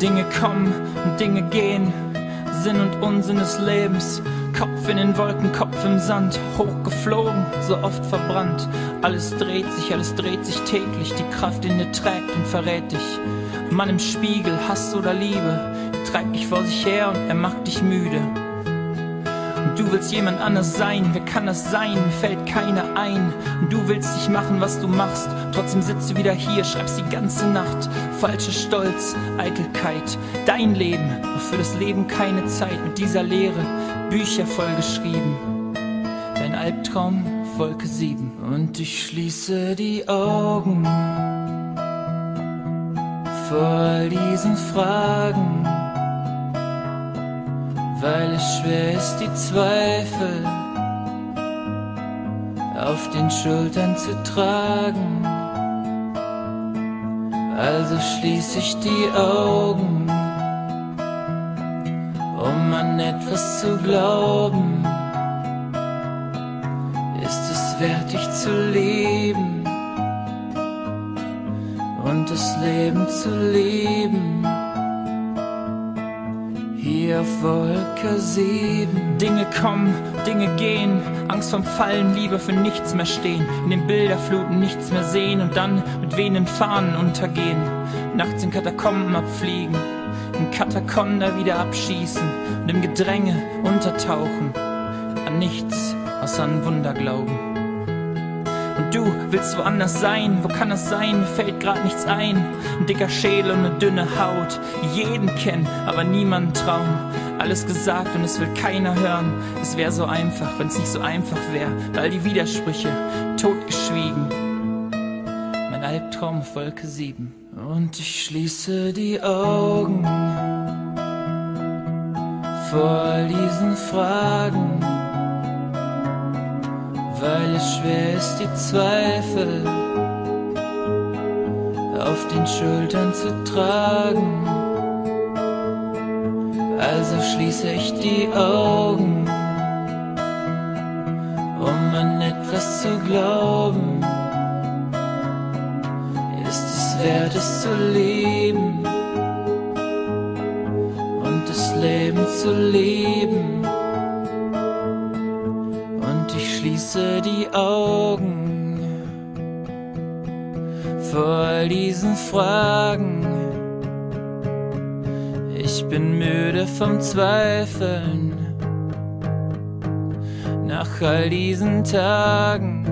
Dinge kommen und Dinge gehen, Sinn und Unsinn des Lebens. Kopf in den Wolken, Kopf im Sand, hochgeflogen, so oft verbrannt. Alles dreht sich, alles dreht sich täglich, die Kraft in dir trägt und verrät dich. Mann im Spiegel, Hass oder Liebe, treibt dich vor sich her und er macht dich müde. Du willst jemand anders sein, wer kann das sein? Mir fällt keiner ein. Du willst dich machen, was du machst. Trotzdem sitzt du wieder hier, schreibst die ganze Nacht. Falscher Stolz, Eitelkeit, dein Leben, doch für das Leben keine Zeit. Mit dieser Lehre Bücher vollgeschrieben. Dein Albtraum, Wolke 7. Und ich schließe die Augen vor all diesen Fragen weil es schwer ist, die Zweifel auf den Schultern zu tragen. Also schließ ich die Augen, um an etwas zu glauben. Ist es wert, dich zu lieben und das Leben zu lieben? Auf Wolke 7. Dinge kommen, Dinge gehen, Angst vom Fallen, Liebe für nichts mehr stehen, in den Bilderfluten nichts mehr sehen und dann mit wehenden Fahnen untergehen, nachts in Katakomben abfliegen, in Katakonda wieder abschießen und im Gedränge untertauchen, an nichts außer an Wunder glauben. Und du willst woanders sein, wo kann das sein? Mir fällt grad nichts ein. Ein dicker Schädel und eine dünne Haut. Jeden kennen, aber niemanden trauen. Alles gesagt und es will keiner hören. Es wäre so einfach, wenn es nicht so einfach wäre. All die Widersprüche totgeschwiegen. Mein Albtraum Wolke 7. Und ich schließe die Augen vor diesen Fragen weil es schwer ist, die Zweifel auf den Schultern zu tragen. Also schließe ich die Augen, um an etwas zu glauben. Ist es wert, es zu leben und das Leben zu leben? Die Augen vor diesen Fragen. Ich bin müde vom Zweifeln nach all diesen Tagen.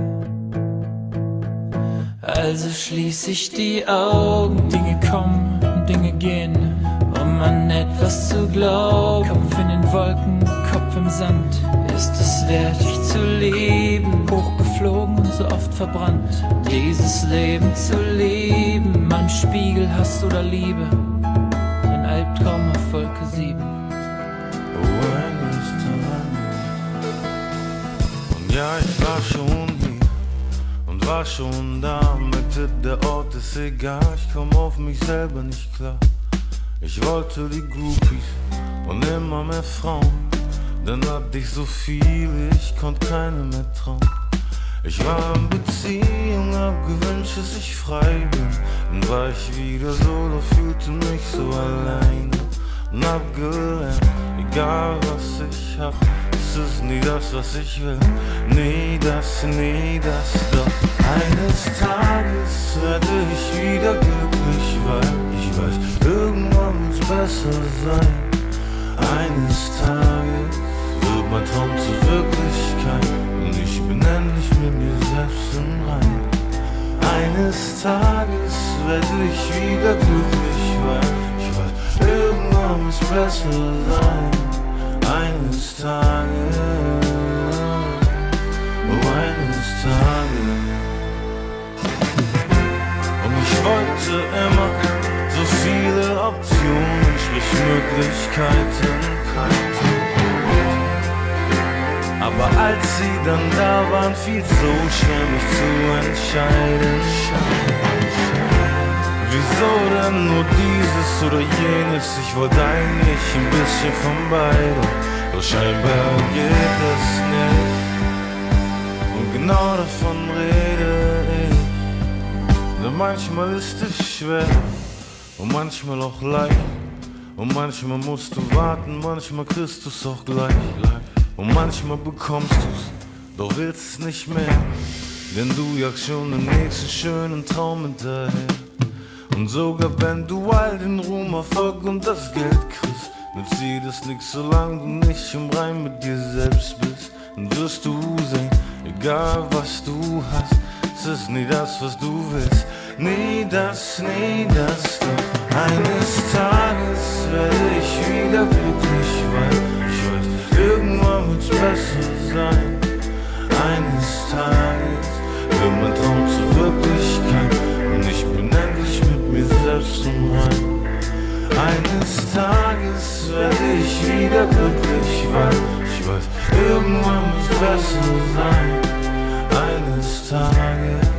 Also schließe ich die Augen. Dinge kommen und Dinge gehen, um an etwas zu glauben. Kopf in den Wolken, Kopf im Sand ist es wert, dich zu leben. Hochgeflogen und so oft verbrannt. Dieses Leben zu leben. Mein Spiegel, Hass oder Liebe. Ein Albtraum auf Wolke 7. Und ja, ich war schon hier und war schon da. Mitte der Ort ist egal, ich komm auf mich selber nicht klar. Ich wollte die Groupies und immer mehr Frauen. Dann hatte ich so viel, ich konnte keine mehr trauen. Ich war in Beziehung, hab gewünscht, dass ich frei bin. Dann war ich wieder so, doch fühlte mich so allein. Und hab gelernt, egal was ich hab, ist es nie das, was ich will. Nie das, nie das, doch eines Tages werde ich wieder glücklich, weil ich weiß, irgendwann muss besser sein. Eines Tages wird mein Traum zur Wirklichkeit mir Rein. Eines Tages werde ich wieder glücklich, weil ich weiß, irgendwann muss besser sein. Eines Tages, oh eines Tages. Und ich wollte immer so viele Optionen, sprich Möglichkeiten, kein aber als sie dann da waren, fiel so schwer mich zu entscheiden. Wieso denn nur dieses oder jenes? Ich wollte eigentlich ein bisschen von beidem, doch scheinbar geht es nicht. Und genau davon rede ich. Denn manchmal ist es schwer und manchmal auch leicht. Und manchmal musst du warten, manchmal kriegst du's auch gleich. Und manchmal bekommst du's, doch willst nicht mehr. Denn du jagst schon den nächsten schönen Traum hinterher. Und sogar wenn du all den Ruhm, Erfolg und das Geld kriegst, nützt dir das nix, solange du nicht im Rein mit dir selbst bist. Dann wirst du sehen, egal was du hast, es ist nie das, was du willst. Nie das, nie das, doch eines Tages werde ich wieder glücklich, weil wird's besser sein. Eines Tages wird mein Traum zur Wirklichkeit und ich bin endlich mit mir selbst im Rein. Eines Tages werde ich wieder glücklich, weil ich weiß, irgendwann wird's besser sein. Eines Tages.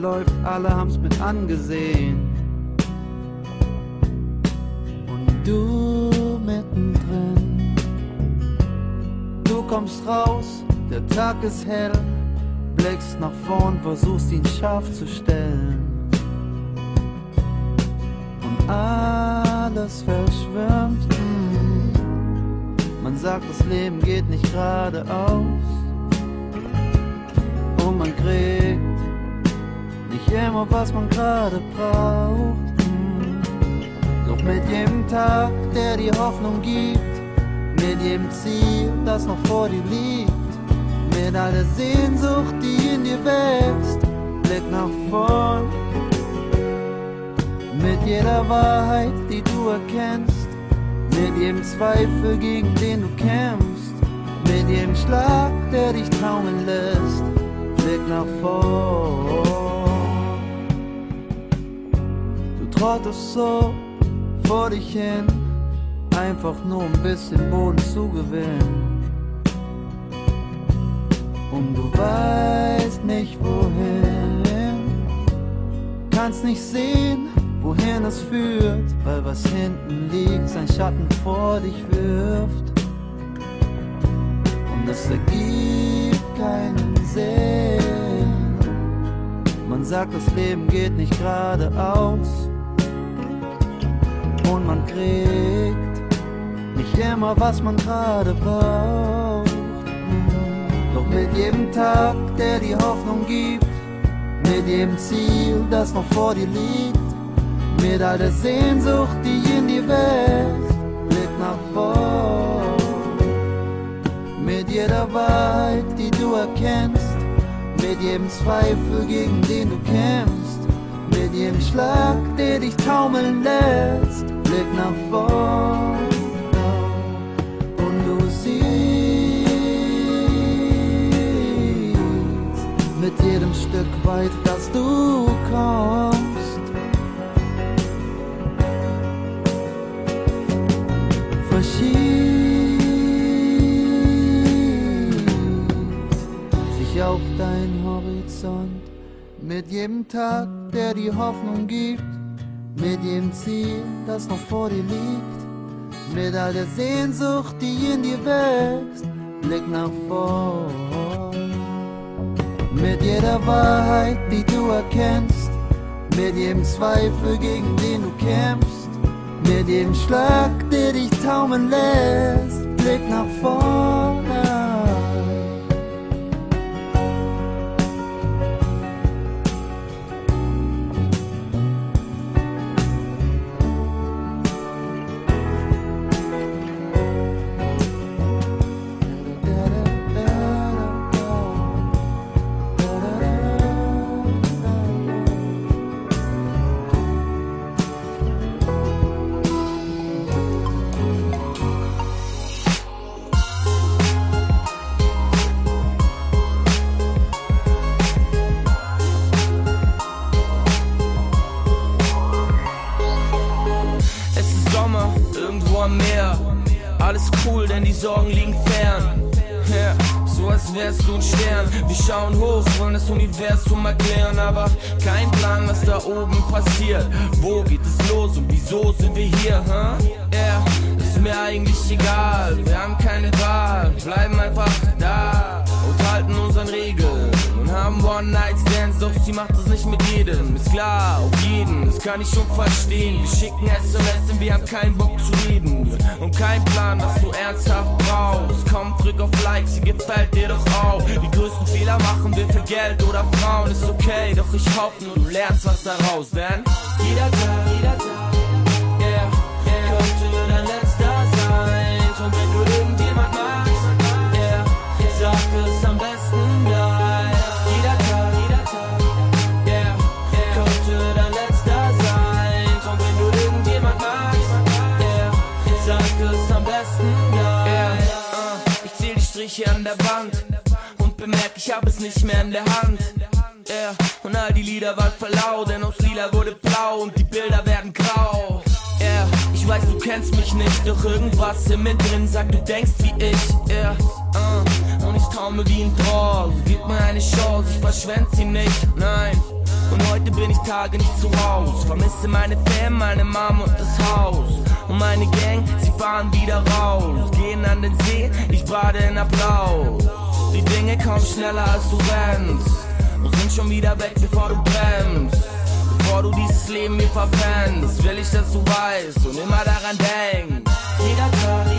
Läuft, alle haben's mit angesehen. Und du mittendrin. Du kommst raus, der Tag ist hell. Blickst nach vorn, versuchst ihn scharf zu stellen. Und alles verschwimmt. mm. Man sagt, das Leben geht nicht geradeaus und man kriegt nicht immer, was man gerade braucht. Hm. Doch mit jedem Tag, der die Hoffnung gibt, mit jedem Ziel, das noch vor dir liegt, mit all der Sehnsucht, die in dir wächst, Blick nach vorn. Mit jeder Wahrheit, die du erkennst, mit jedem Zweifel, gegen den du kämpfst, mit jedem Schlag, der dich taumeln lässt. Blick nach vorn. Du trottest so vor dich hin, einfach nur ein bisschen Boden zu gewinnen. Und du weißt nicht wohin, kannst nicht sehen, wohin es führt, weil was hinten liegt, sein Schatten vor dich wirft. Und es ergibt keinen Sinn. Man sagt, das Leben geht nicht geradeaus. Man kriegt nicht immer, was man gerade braucht. Doch mit jedem Tag, der die Hoffnung gibt, mit jedem Ziel, das noch vor dir liegt, mit all der Sehnsucht, die in dir wächst, Blick nach vorn. Mit jeder Wahrheit, die du erkennst, mit jedem Zweifel, gegen den du kämpfst, mit jedem Schlag, der dich taumeln lässt, Blick nach vorn. Und du siehst mit jedem Stück weit, dass du kommst. verschiebt sich auch dein Horizont mit jedem Tag, der die Hoffnung gibt, mit jedem Ziel, das noch vor dir liegt, mit all der Sehnsucht, die in dir wächst, Blick nach vorn. Mit jeder Wahrheit, die du erkennst, mit jedem Zweifel, gegen den du kämpfst, mit jedem Schlag, der dich taumeln lässt, Blick nach Sorgen liegen fern. Yeah. So als wärst du ein Stern. Wir schauen hoch, wollen das Universum erklären, aber kein Plan, was da oben passiert. Wo geht es los und wieso sind wir hier? Huh? Yeah. Ist mir eigentlich egal, wir haben keine Wahl, bleiben einfach da und halten unseren Regeln vorne. kann ich schon verstehen. Wir schicken SMS und wir haben keinen Bock zu reden. Und kein Plan, was du ernsthaft brauchst. Komm, drück auf Likes, sie gefällt dir doch auch. Die größten Fehler machen wir für Geld oder Frauen, ist okay. Doch ich hoffe nur, du lernst was daraus, denn jeder Tag, Striche an der Wand und bemerk, ich hab es nicht mehr in der Hand. Yeah. Und all die Lieder waren verlau, denn aus Lila wurde blau und die Bilder werden grau. Yeah. Ich weiß, du kennst mich nicht, doch irgendwas in mir drin sagt, du denkst wie ich. Yeah. Uh. Und ich traume wie ein Troll. Gib mir eine Chance, ich verschwend sie nicht. Nein. Und heute bin ich Tage nicht zu Haus. Vermisse meine Fam, meine Mom und das Haus. Und meine Gang, sie fahren wieder raus. Gehen an den See, ich bade in Applaus. Die Dinge kommen schneller als du rennst. Und sind schon wieder weg, bevor du bremst. Bevor du dieses Leben mir verbrennst, will ich, dass du weißt und immer daran denkst. Jeder Tag,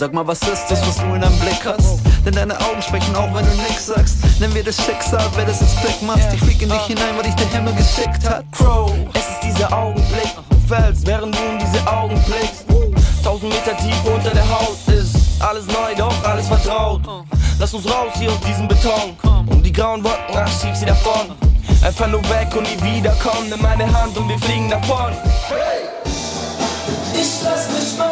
sag mal, was ist das, was du in deinem Blick hast? Denn deine Augen sprechen auch, wenn du nix sagst. Nennen wir das Schicksal, wer das ins Blick macht. Ich flieg in dich hinein, weil dich der Himmel geschickt hat. Crow, es ist dieser Augenblick. Du fällst, während du in diese Augen blickst. Tausend Meter tief unter der Haut ist alles neu, doch alles vertraut. Lass uns raus hier aus diesem Beton. Um die grauen Wolken, ach, schieb sie davon. Einfach nur weg und nie wiederkommen. Nimm meine Hand und wir fliegen davon. Ich lass mich fallen.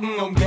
Mehr Sorgen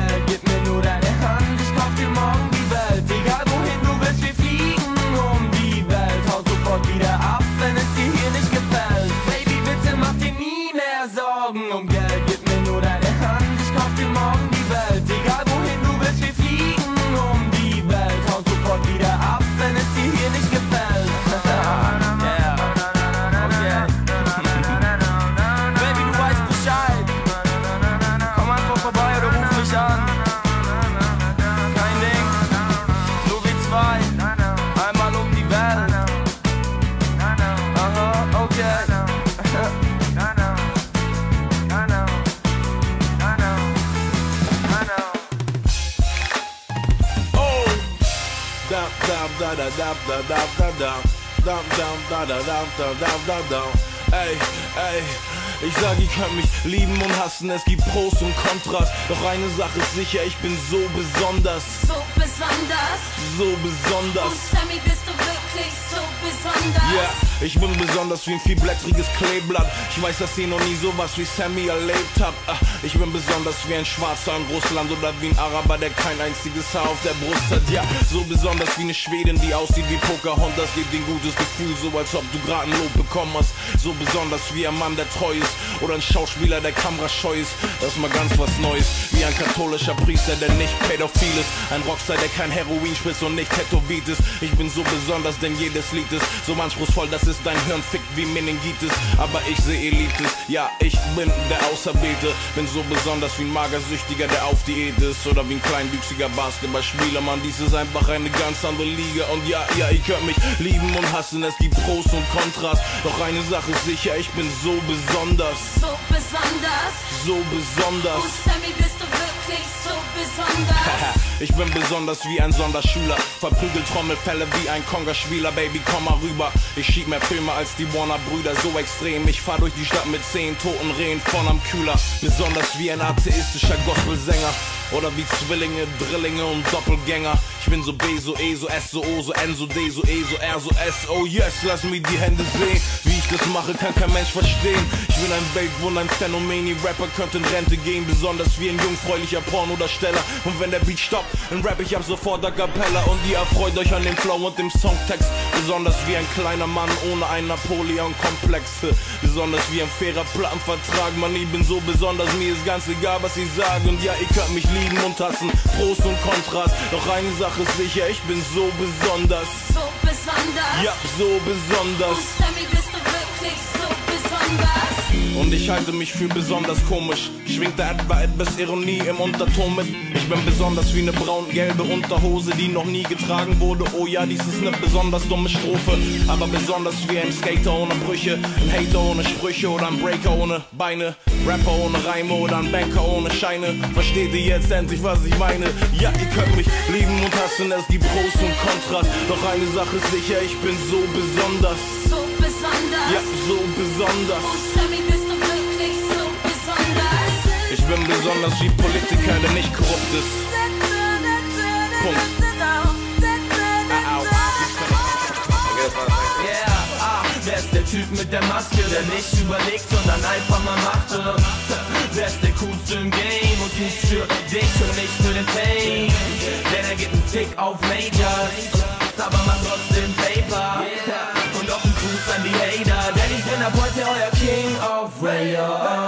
da da da dum da dum. Dum dum da da dum da dum da dum. Ey, ey. Ich sag, ihr könnt mich lieben und hassen, es gibt Pros und Kontras. Doch eine Sache ist sicher, ich bin so besonders, So besonders. so Und besonders. Sammy, bist du wirklich so besonders? Ja, ich bin besonders wie ein vielblättriges Kleeblatt. Ich weiß, dass ihr noch nie sowas wie Sammy erlebt habt. Ah, Ich bin besonders wie ein Schwarzer in Russland oder wie ein Araber, der kein einziges Haar auf der Brust hat. Ja, so besonders wie eine Schwedin, die aussieht wie Pocahontas. Dir ein gutes Gefühl, so als ob du gerade ein Lob bekommen hast. So besonders wie ein Mann, der treu ist. Oder ein Schauspieler, der kamerascheu ist. Das ist mal ganz was Neues. Wie ein katholischer Priester, der nicht pädophil ist. Ein Rockstar, der kein Heroin spritzt und nicht tätowiert ist. Ich bin so besonders, denn jedes Lied ist so anspruchsvoll, dass ist, dein Hirn fickt wie Meningitis, aber ich sehe Elites. Ja, ich bin der Auserwählte, bin so besonders wie ein Magersüchtiger, der auf Diät ist oder wie ein kleinwüchsiger Basketballspieler. Mann, dies ist einfach eine ganz andere Liga und ja, ja, ich könnt mich lieben und hassen, es gibt Pros und Kontras. Doch eine Sache ist sicher, ich bin so besonders. So besonders. So besonders. Oh Sammy, bist du wirklich so ich bin besonders wie ein Sonderschüler. Verprügelt Trommelfälle wie ein Kongaspieler, Baby, komm mal rüber. Ich schieb mehr Filme als die Warner-Brüder, so extrem. Ich fahr durch die Stadt mit zehn toten Rehen vorn am Kühler. Besonders wie ein atheistischer Gospelsänger. Oder wie Zwillinge, Drillinge und Doppelgänger. Ich bin so B, so E, so S, so O, so N, so D, so E, so R, so S. Oh yes, lass mir die Hände sehen. Wie ich das mache, kann kein Mensch verstehen. Ich bin ein Weltwunder, ein Phänomen. Die Rapper könnten in Rente gehen. Besonders wie ein jungfräulicher Pornodarsteller. Und wenn der Beat stoppt, dann rap ich ab sofort a Cappella. Und ihr erfreut euch an dem Flow und dem Songtext. Besonders wie ein kleiner Mann ohne einen Napoleon-Komplex. Besonders wie ein fairer Plattenvertrag. Man, ich bin so besonders, mir ist ganz egal, was sie sagen. Und ja, ihr könnt mich lieben und hassen. Pros und Kontrast. Doch eine Sache ist sicher, ich bin so besonders. So besonders. Ja, so besonders. Oh Sammy, bist du wirklich so besonders? Und ich halte mich für besonders komisch. Schwingt da etwa etwas Ironie im Unterton mit. Ich bin besonders wie eine braun-gelbe Unterhose, die noch nie getragen wurde. Oh ja, dies ist eine besonders dumme Strophe. Aber besonders wie ein Skater ohne Brüche, ein Hater ohne Sprüche oder ein Breaker ohne Beine. Rapper ohne Reime oder ein Banker ohne Scheine. Versteht ihr jetzt endlich, was ich meine? Ja, ihr könnt mich lieben und hassen, es gibt Pros und Kontrast. Doch eine Sache ist sicher, ich bin so besonders. So besonders. Ja, so besonders. Bin besonders wie Politiker, der nicht korrupt ist. Punkt. Yeah, ah, wer ist der Typ mit der Maske, der nicht überlegt, sondern einfach mal machte? Wer ist der coolste im Game und tu's für dich und nicht für den Fame? Denn er gibt einen Tick auf Majors, aber macht trotzdem Paper. Und auch ein Gruß an die Hater, denn ich bin ab heute euer King of Prayer,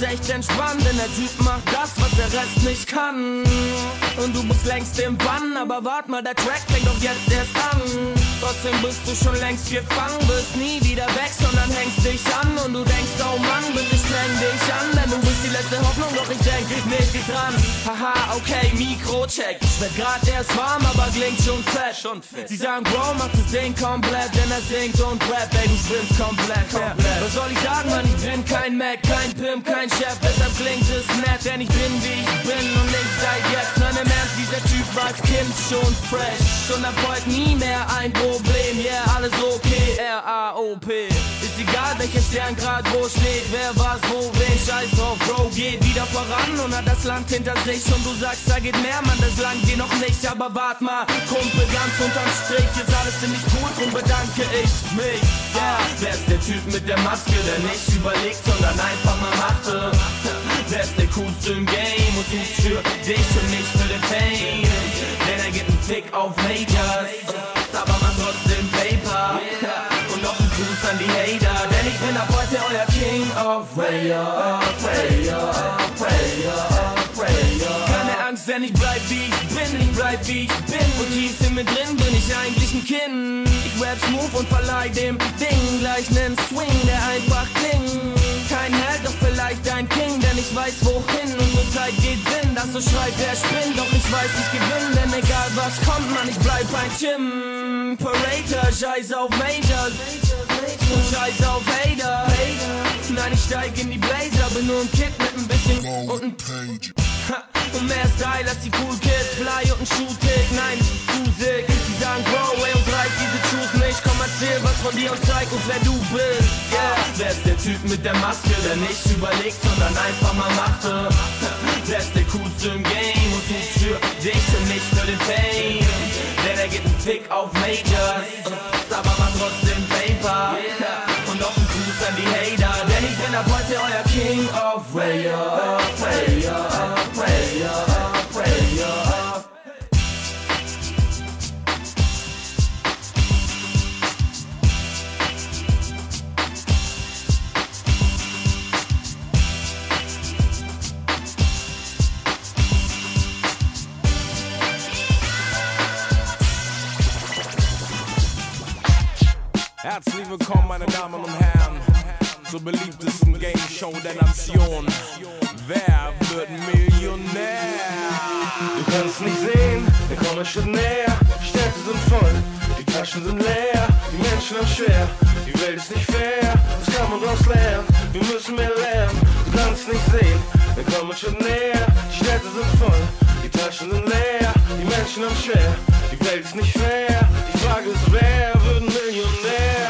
ist echt entspannt, denn der Typ macht das, was der Rest nicht kann. Und du bist längst im Bann, aber wart mal, der Track fängt doch jetzt erst an. Trotzdem bist du schon längst gefangen, bist nie wieder weg, sondern hängst dich an. Und du denkst, oh Mann, bitte streng dich an, denn du bist die letzte Hoffnung, doch ich denk nicht dran. Haha, okay, Mikrocheck. Ich werd grad erst warm, aber klingt schon fett. Schon fett. Sie sagen, Bro, mach das Ding komplett, denn er singt und rap, ey, du spinnst komplett. Ja. Was soll ich sagen, Mann, ich bin kein Mac, kein Pimp, kein Chef, deshalb klingt es nett, denn ich bin wie ich bin und nicht seit jetzt. Nein, im Ernst, dieser Typ war als Kind schon fresh. Und er ab heute nie mehr ein Problem, yeah, alles okay, R-A-O-P. Egal, welcher Stern grad wo steht, wer was, wo, wen, scheiß drauf, Bro, geht wieder voran und hat das Land hinter sich. Und du sagst, da geht mehr, Mann, das langt dir noch nicht, aber wart mal, Kumpel, ganz unterm Strich, ist alles ziemlich gut und bedanke ich mich, yeah. Wer ist der Typ mit der Maske, der nicht überlegt, sondern einfach mal machte? Wer ist der coolste im Game und tu's für dich und nicht für den Fame? Denn er gibt einen Tick auf Majors, bin ab heute euer King of Prayer, Prayer, Prayer, Prayer. Keine Angst, denn ich bleib wie ich bin, ich bleib wie ich bin. Und tief in mir drin bin ich eigentlich ein Kind. Ich rap smooth und verleih dem Ding gleich nen Swing, der einfach klingt. Kein Held, doch vielleicht ein King, denn ich weiß wohin. Unsere Zeit geht Wind, das so schreit, wer spinnt. Doch ich weiß, ich gewinn, denn egal was kommt, man, ich bleib ein Tim. Parator, scheiß auf Majors. Und scheiß auf Hater. Nein, ich steig in die Blazer, bin nur ein Kid mit ein bisschen und ein Ha, Und mehr Style als die Cool Kids, Fly und ein Schuhtick, nein, das ist zu sick. Sie sagen, Bro, ey, uns reicht diese Shoes nicht, komm, erzähl was von dir und zeig uns, wer du bist. Yeah. Wer ist der Typ mit der Maske, der nicht überlegt, sondern einfach mal machte? Wer ist der coolste im Game und tu's für dich und nicht für den Fame? Denn er gibt einen Fick auf Majors, Herzlich willkommen, meine Damen und Herren, zur beliebtesten Game Show der Nation. Wer wird Millionär? Du kannst nicht sehen, der ein Schritt näher. Städte sind voll, die Taschen sind leer, die Menschen haben schwer, die Welt ist nicht fair. Was kann man daraus lernen? Wir müssen mehr lernen. Du kannst nicht sehen, der ein Schritt näher. Die Städte sind voll, die Taschen sind leer, die Menschen haben schwer, die Welt ist nicht fair. Die Frage ist, wer wird Millionär?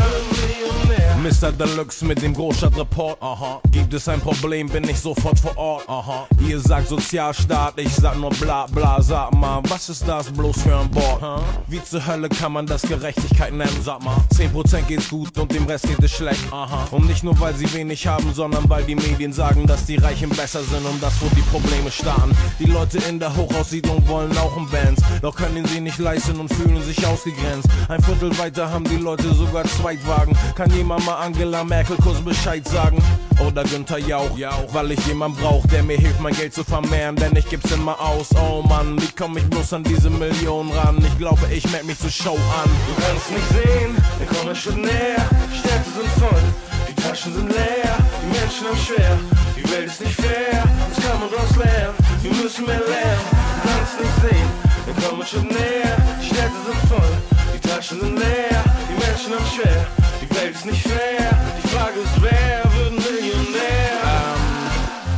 Mr. Deluxe mit dem Großstadtreport, aha. Gibt es ein Problem, bin ich sofort vor Ort, aha. Ihr sagt Sozialstaat, ich sag nur bla bla, sag mal, was ist das bloß für ein Wort? Huh? Wie zur Hölle kann man das Gerechtigkeit nennen, sag mal. 10% geht's gut und dem Rest geht es schlecht, aha. Und nicht nur, weil sie wenig haben, sondern weil die Medien sagen, dass die Reichen besser sind und das, wo die Probleme starten. Die Leute in der Hochhaussiedlung wollen auch ein Bands, doch können sie nicht leisten und fühlen sich ausgegrenzt. Ein Viertel weiter haben die Leute sogar Zweitwagen. Kann jemand mal Angela Merkel kurz Bescheid sagen? Oder Günther Jauch, weil ich jemand brauch, der mir hilft, mein Geld zu vermehren, denn ich geb's immer aus. Oh Mann, wie komm ich bloß an diese Millionen ran? Ich glaube, ich merk mich zur Show an. Du kannst nicht sehen, der komm ein Schritt näher. Städte sind voll, die Taschen sind leer, die Menschen haben schwer, die Welt ist nicht fair. Was kann man daraus lernen? Wir müssen mehr lernen. Du kannst nicht sehen, der komm ein Schritt näher. Städte sind voll, die Taschen sind leer, die Menschen haben schwer, die Welt ist nicht fair. Die Frage ist, wer wird Millionär?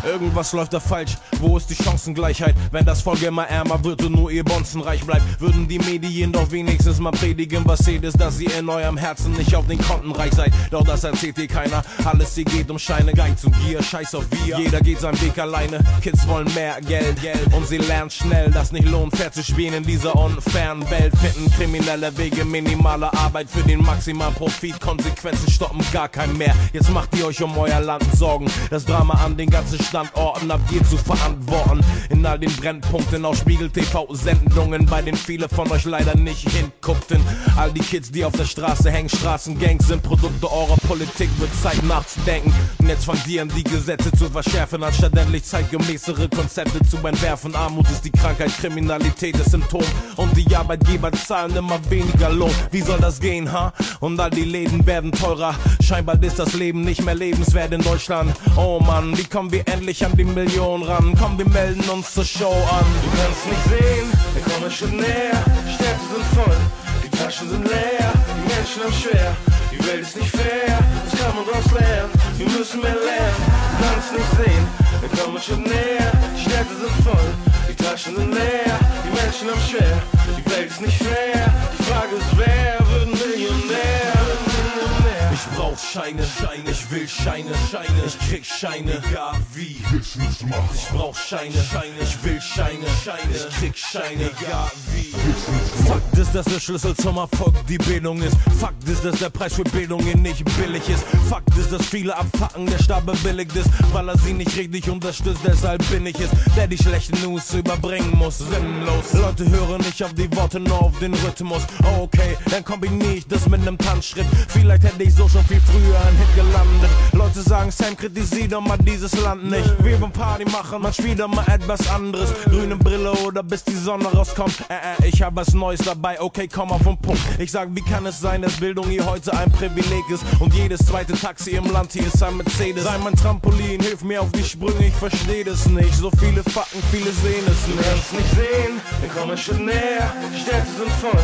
Irgendwas läuft da falsch. Wo ist die Chancengleichheit? Wenn das Volk immer ärmer wird und nur ihr Bonzen reich bleibt, würden die Medien doch wenigstens mal predigen, was seht ist, dass ihr in eurem Herzen nicht auf den Konten reich seid. Doch das erzählt dir keiner. Alles hier geht um Scheine, Geiz und Gier, Scheiß auf wir. Jeder geht seinen Weg alleine. Kids wollen mehr Geld, Geld. Und sie lernen schnell, dass nicht lohnt, fair zu spielen in dieser unfairen Welt. Finden kriminelle Wege, minimale Arbeit für den maximalen Profit. Konsequenzen stoppen gar kein mehr. Jetzt macht ihr euch um euer Land Sorgen. Das Drama an den ganzen Standorten habt ihr zu verantworten. In all den Brennpunkten auf Spiegel TV-Sendungen, bei denen viele von euch leider nicht hinguckten. All die Kids, die auf der Straße hängen, Straßengangs sind Produkte eurer Politik, wird Zeit nachzudenken. Und jetzt fangt ihr an, die Gesetze zu verschärfen, anstatt endlich zeitgemäßere Konzepte zu entwerfen. Armut ist die Krankheit, Kriminalität ist Symptom. Und die Arbeitgeber zahlen immer weniger Lohn. Wie soll das gehen, ha? Und all die Läden werden teurer. Scheinbar ist das Leben nicht mehr lebenswert in Deutschland. Oh Mann, wie kommen wir endlich an die Million ran? Komm, wir melden uns zur Show an. Du kannst nicht sehen, wir kommen schon näher. Städte sind voll, die Taschen sind leer, die Menschen haben schwer, die Welt ist nicht fair. Was kann man daraus lernen? Wir müssen mehr lernen. Du kannst nicht sehen, wir kommen schon näher. Die Städte sind voll, die Taschen sind leer, die Menschen haben schwer, die Welt ist nicht fair. Die Frage ist, wer wird Millionär? Ich brauch Scheine, Scheine, ich will Scheine, Scheine, ich krieg Scheine, egal wie. Ich brauch Scheine, Scheine, ich will Scheine, Scheine, ich krieg Scheine, egal wie. Fakt ist, dass der Schlüssel zum Erfolg die Bildung ist. Fakt ist, dass der Preis für Bildung hier nicht billig ist. Fakt ist, dass viele abfacken, der Staat bewilligt ist, weil er sie nicht richtig unterstützt. Deshalb bin ich es, der die schlechten News überbringen muss. Sinnlos. Leute hören nicht auf die Worte, nur auf den Rhythmus. Okay, dann kombiniere ich das mit einem Tanzschritt. Vielleicht hätte ich so schon viel früher ein Hit gelandet. Leute sagen, Sam, kritisier doch mal dieses Land nicht. Wir wollen Party machen, man spielt doch mal etwas anderes. Grüne Brille oder bis die Sonne rauskommt. Äh, äh, ich hab was Neues dabei, okay, komm auf den Punkt. Ich sag, wie kann es sein, dass Bildung hier heute ein Privileg ist? Und jedes zweite Taxi im Land hier ist ein Mercedes. Sei mein Trampolin, hilf mir auf die Sprünge, ich versteh das nicht. So viele Fakten, viele sehen es Du nicht. kannst nicht sehen, wir kommen schon näher. Städte sind voll,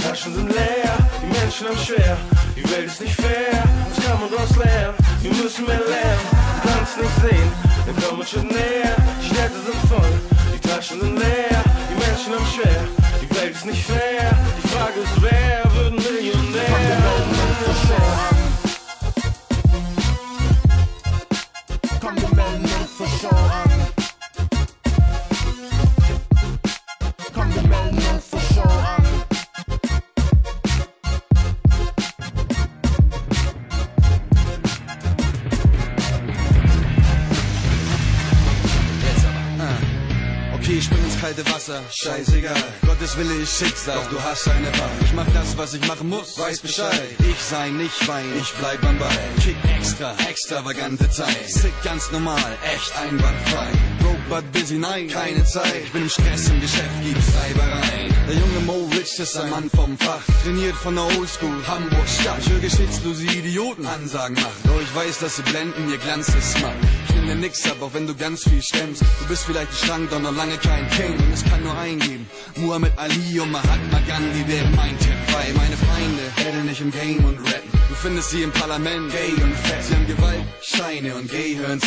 die Taschen sind leer, die Menschen haben schwer, die Welt ist nicht fair. Was kann man daraus lernen? Wir müssen mehr lernen. Du kannst nicht sehen, wir kommen schon näher. Die Städte sind voll, die Taschen sind leer, die Menschen haben schwer, die Welt ist nicht fair. Die Frage ist, wer wird Millionär? Wasser, scheißegal. Gottes Wille ist Schicksal, doch du hast eine Wahl. Ich mach das, was ich machen muss, weiß Bescheid. Ich sein, nicht wein, ich bleib am Ball. Kick extra, extravagante Zeit. Sick ganz normal, echt einwandfrei. Broke but busy, nein, keine Zeit. Ich bin im Stress im Geschäft, gibt's Reibereien. Der junge Mo Rich ist ein Mann vom Fach. Trainiert von der Oldschool, Hamburg Stadt. Ich höre geschichtslose Idioten Ansagen machen. Doch ich weiß, dass sie blenden, ihr Glanz ist matt. Ich dir nix ab, auch wenn du ganz viel stemmst. Du bist vielleicht ein Schrank, doch noch lange kein King. Und es kann nur eingeben. Muhammad Ali und Mahatma Gandhi wären mein Tipp. Weil meine Feinde hätten nicht im Game und rappen. Du findest sie im Parlament, gay und fett. Sie haben Gewalt, Scheine und Gay hören.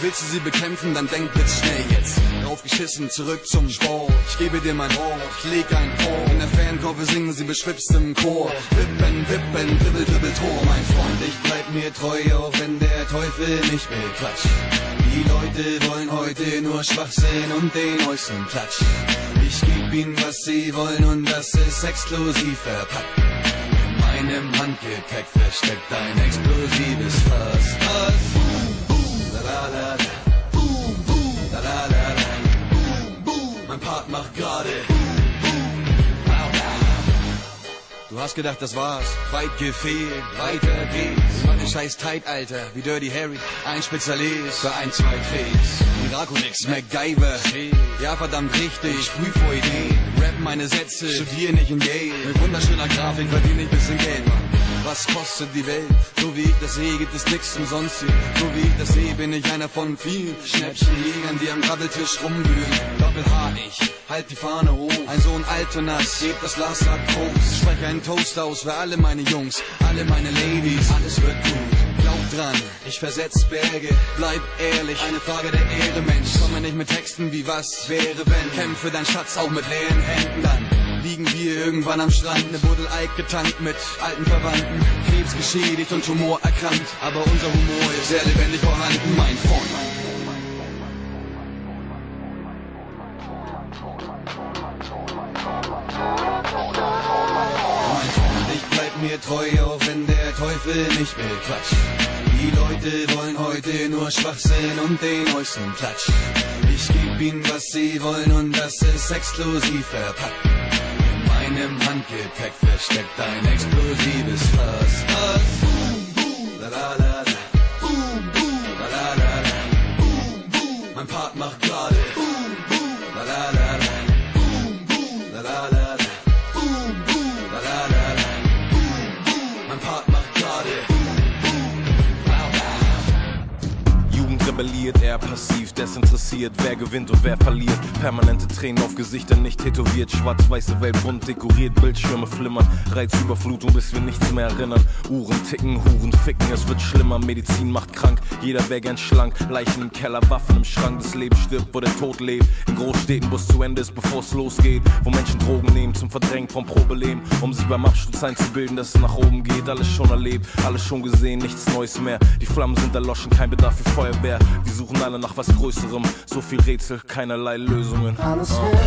Willst du sie bekämpfen, dann denk bitte schnell jetzt. Drauf geschissen, zurück zum Sport. Ich gebe dir mein ich leg ein Ohr. In der Fankurve singen sie beschwipst im Chor. Wippen, wippen, dribbel, dribbel, Tor. Mein Freund, ich bleib mir treu, auch wenn der Teufel nicht will. Quatsch. Die Leute wollen heute nur Schwachsinn und den neuesten Klatsch. Ich geb ihnen, was sie wollen und das ist exklusiv verpackt. In meinem Handgepäck versteckt ein explosives Fass. Fass. La la la Macht gerade. Du hast gedacht, das war's. Weit gefehlt, weiter geht's. Mach den scheiß tight, Alter, wie Dirty Harry. Ein Spezialist für ein, zwei Fakes. Miraculix, MacGyver. Ja, verdammt richtig, ich sprüh vor Ideen. Rap meine Sätze, studier nicht in Yale. Mit wunderschöner Grafik verdiene ich bisschen Geld, Mann. Was kostet die Welt? So wie ich das sehe, gibt es nichts umsonst hier. So wie ich das sehe, bin ich einer von vielen Schnäppchenjägern, die am Grabbeltisch rumwühlen. Doppelhart, ich halt die Fahne hoch. Ein Sohn Altonas, hebt das Glas ab Koks. Spreche einen Toast aus für alle meine Jungs, alle meine Ladies. Alles wird gut. Glaub dran, ich versetz Berge, bleib ehrlich, eine Frage der Ehre, Mensch. Komme nicht mit Texten wie was wäre, wenn. Kämpfe dein Schatz auch mit leeren Händen dann. Liegen wir irgendwann am Strand, ne Buddel Eik getankt mit alten Verwandten. Krebs geschädigt und Tumor erkrankt, aber unser Humor ist sehr lebendig vorhanden, mein Freund. Mir treu, auch wenn der Teufel nicht will, Quatsch. Die Leute wollen heute nur Schwachsinn und den neuesten Klatsch. Ich geb ihnen, was sie wollen und das ist exklusiv verpackt. In meinem Handgepäck versteckt ein explosives Fass. Mein Part macht gerade. Mein Part macht gerade. Jugend rebelliert, eher passiv, desinteressiert, wer gewinnt und wer verliert. Permanente Tränen auf Gesichtern nicht tätowiert, schwarz-weiße Welt bunt dekoriert, Bildschirme flimmern, Reizüberflutung, bis wir nichts mehr erinnern. Uhren ticken, Huren ficken, es wird schlimmer, Medizin macht krank, jeder wäre gern schlank, Leichen im Keller, Waffen im Schrank, das Leben stirbt, wo der Tod lebt. In Großstädten, wo es zu Ende ist, bevor es losgeht, wo Menschen Drogen nehmen zum Verdrängen vom Probeleben, um sich beim Absturz einzubilden, dass es nach oben geht. Alles schon erlebt, alles schon gesehen, nichts Neues mehr. Die Flammen sind erloschen, kein Bedarf für Feuerwehr. Wir suchen alle nach was Größerem, so viel Rätsel, keinerlei Lösungen. Alles hell,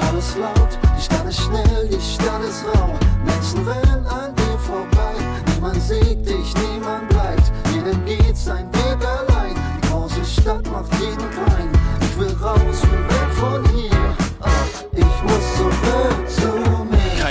alles laut, die Stadt ist schnell, die Stadt ist rau. Menschen rennen an dir vorbei, niemand sieht dich, niemand bleibt. Jedem geht sein Weg allein, die große Stadt macht jeden klein. Ich will raus, will weg von hier, Ah, ich muss zurück zu.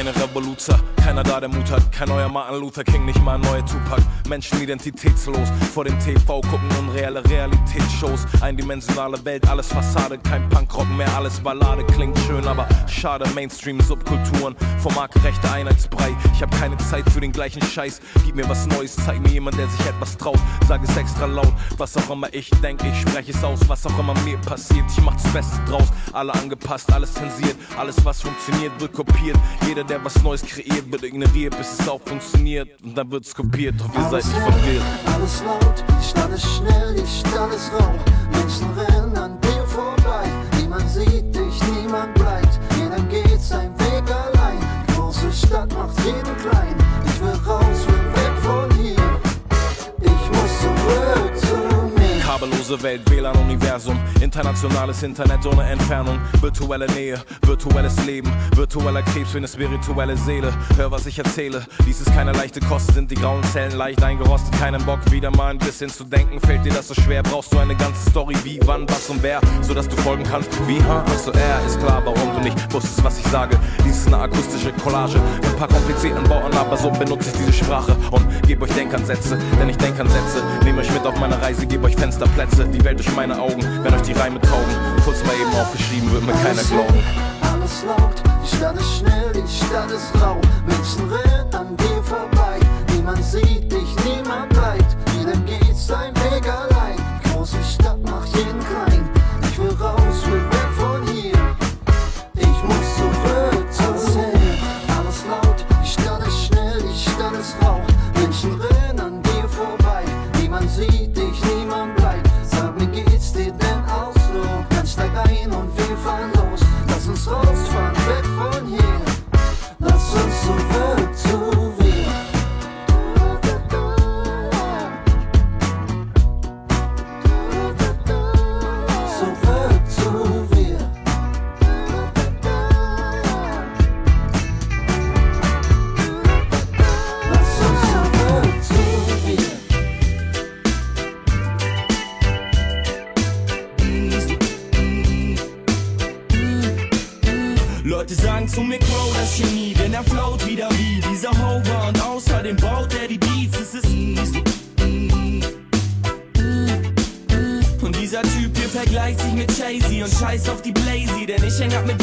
Keine Revoluzer, keiner da, der Mut hat. Kein neuer Martin Luther King, nicht mal ein neuer Tupac. Menschen identitätslos, vor dem TV gucken unreale Realitätsshows. Eindimensionale Welt, alles Fassade, kein Punkrock mehr, alles Ballade. Klingt schön, aber schade, Mainstream-Subkulturen. Vom markenrechte Einheitsbrei. Ich hab keine Zeit für den gleichen Scheiß. Gib mir was Neues, zeig mir jemand, der sich etwas traut. Sag es extra laut, was auch immer ich denke, ich spreche es aus. Was auch immer mir passiert, ich mach das Beste draus. Alle angepasst, alles zensiert. Alles, was funktioniert, wird kopiert. Jeder, der was Neues kreiert, wird ignoriert, bis es auch funktioniert. Und dann wird's kopiert, doch wir seid nicht verwirrt. Alles laut, die Stadt ist schnell, die Stadt ist rau. Menschen rennen an dir vorbei. Niemand sieht dich, niemand bleibt. Jedem geht sein Weg allein. Die große Stadt macht jeden klein. Kabellose Welt, WLAN-Universum, internationales Internet ohne Entfernung, virtuelle Nähe, virtuelles Leben, virtueller Krebs für eine spirituelle Seele. Hör, was ich erzähle, dies ist keine leichte Kost, sind die grauen Zellen leicht eingerostet, keinen Bock wieder mal ein bisschen zu denken, fällt dir das so schwer, brauchst du eine ganze Story, wie, wann, was und wer, sodass du folgen kannst, wie, ha, achso, er ist klar, warum du nicht wusstest, was ich sage, dies ist eine akustische Collage, mit ein paar komplizierten Bauern, aber so benutze ich diese Sprache und gebe euch Denkansätze, denn ich Denkansätze, nehme euch mit auf meine Reise, gebe euch Fensterplätze, die Welt durch meine Augen, wenn euch die Reime taugen, kurz mal eben aufgeschrieben, wird mir keiner glauben. Alles laut, die Stadt ist schnell, die Stadt ist rau. Menschen rennen an dir vorbei. Niemand sieht dich, niemand bleibt. Jedem geht sein Weg allein. Große Stadt macht jeden klein. Blazy, denn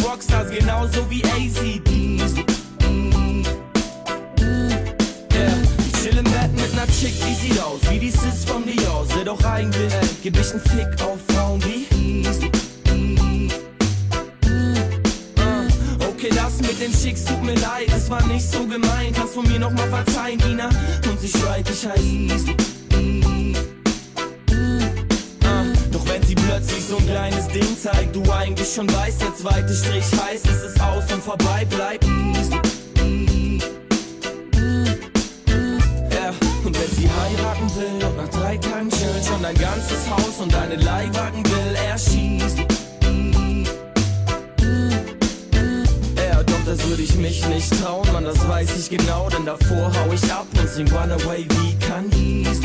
mich nicht trauen, Mann, das weiß ich genau, denn davor hau ich ab und sing Runaway wie Candice.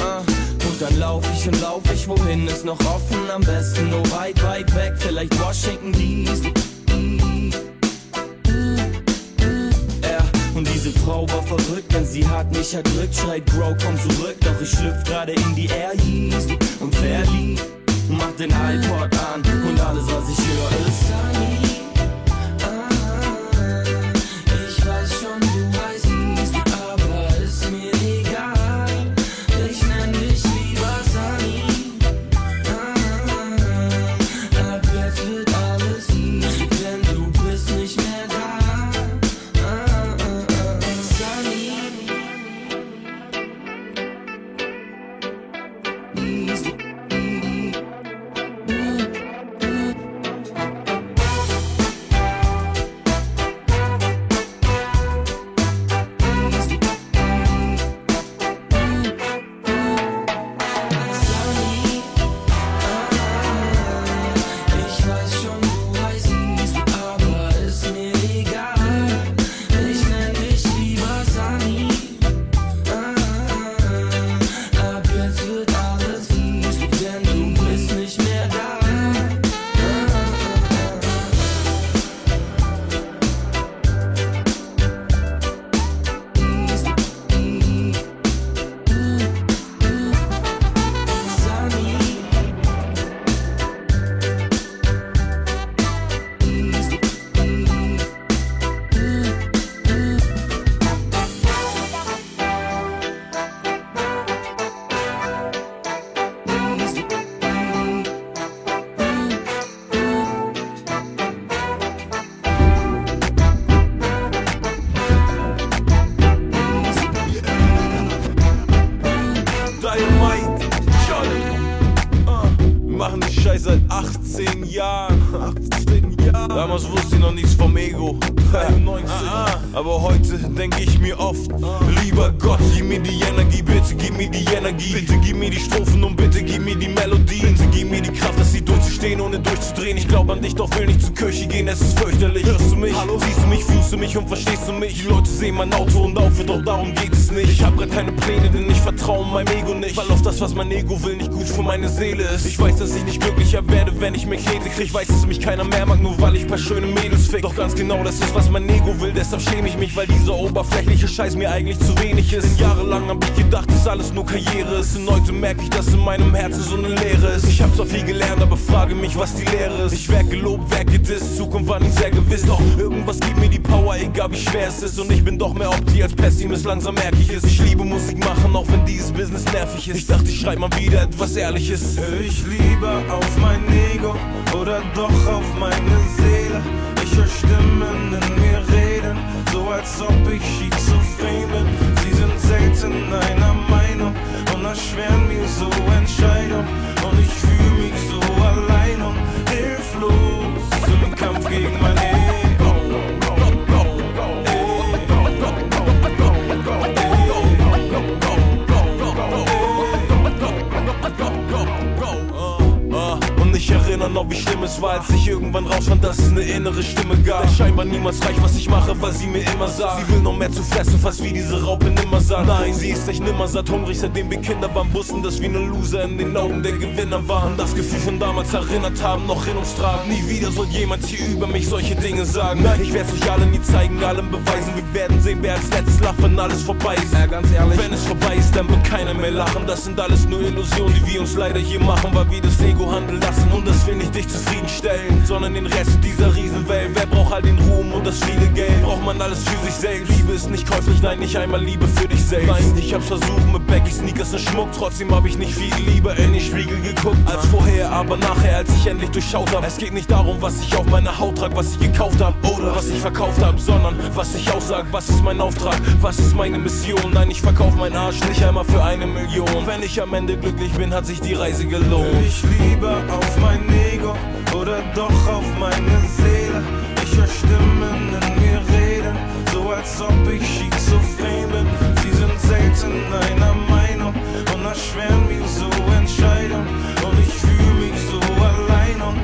Ah, Und dann lauf ich und lauf ich, wohin ist noch offen, am besten nur weit, weit weg, vielleicht Washington DC. Ja, und diese Frau war verrückt, denn sie hat mich erdrückt, schreit Bro, komm zurück, doch ich schlüpf gerade in die Air und verliebt. Mach den iPod an und alles was ich höre ist Sunny. Und es nicht. Ich hab grad keine Pläne, denn ich vertraue meinem Ego nicht. Weil auf das, was mein Ego will, nicht gut für meine Seele ist. Ich weiß, dass ich nicht glücklicher werde, wenn ich mich rede. Krieg weiß, dass mich keiner mehr mag, nur weil ich paar schöne Mädels fick. Doch ganz genau, das ist, was mein Ego will. Deshalb schäme ich mich, weil dieser oberflächliche Scheiß mir eigentlich zu wenig ist. Denn jahrelang hab ich gedacht, dass alles nur Karriere ist. Und heute merke ich, dass in meinem Herzen so eine Leere ist. Ich hab zwar viel gelernt, aber frage mich, was die Lehre ist. Ich werd gelobt, wer gedisst, Zukunft war nicht sehr gewiss. Doch irgendwas gibt mir die Power, egal wie schwer es ist. Und ich bin doch mehr Opti als Pessimist, langsam merke ich es. Ich liebe Musik machen, auch wenn dieses Business nervig ist. Ich dachte, ich schreib mal wieder etwas Ehrliches. Hör ich lieber auf mein Ego oder doch auf meine Seele? Ich höre Stimmen in mir reden, so als ob ich schizophren bin. Sie sind selten einer Meinung und erschweren mir so Entscheidungen. Und ich fühle mich so allein und hilflos im Kampf gegen mein Ego. Ich erinnere noch, wie schlimm es war, als ich irgendwann rausfand, dass es eine innere Stimme gab. Der scheinbar niemals reicht, was ich mache, weil sie mir immer sagt. Sie will noch mehr zu fressen, fast wie diese Raupe nimmer sagt. Nein, sie ist echt nimmer satt, hungrig, seitdem wir Kinder beim Bussen, dass wir ne Loser in den Augen der Gewinner waren. Das Gefühl von damals erinnert haben, noch in uns tragen. Nie wieder soll jemand hier über mich solche Dinge sagen. Nein, ich werd's euch alle nie zeigen, allen beweisen. Wir werden sehen, wer als letztes lacht, wenn alles vorbei ist. Ja, ganz ehrlich. Wenn es vorbei ist, dann wird keiner mehr lachen. Das sind alles nur Illusionen, die wir uns leider hier machen, weil wir das Ego handeln lassen. Und das will nicht dich zufriedenstellen, sondern den Rest dieser Riesenwelt. Wer braucht all den Ruhm und das viele Geld? Braucht man alles für sich selbst? Liebe ist nicht käuflich, nein, nicht einmal Liebe für dich selbst. Nein, ich hab's versucht mit Becky Sneakers und Schmuck. Trotzdem hab ich nicht viel lieber in den Spiegel geguckt als vorher, aber nachher, als ich endlich durchschaut hab. Es geht nicht darum, was ich auf meiner Haut trag, was ich gekauft hab oder was ich verkauft hab, sondern was ich aussag, was ist mein Auftrag, was ist meine Mission. Nein, ich verkauf meinen Arsch nicht einmal für eine Million. Wenn ich am Ende glücklich bin, hat sich die Reise gelohnt. Ich lieber auf mein Ego oder doch auf meine Seele? Ich höre Stimmen in mir reden, so als ob ich schizophren bin. Sie sind selten einer Meinung und erschweren mir so Entscheidungen. Und ich fühle mich so allein und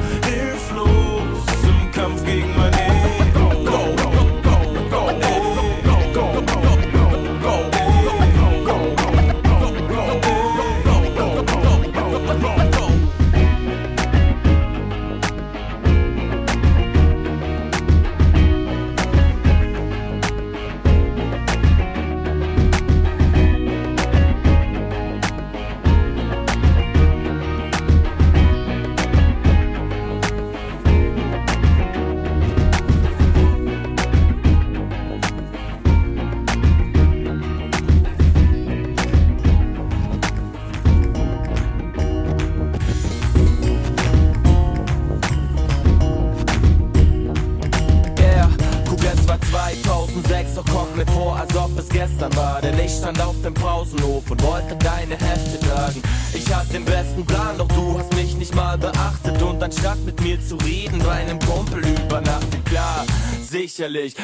sicherlich,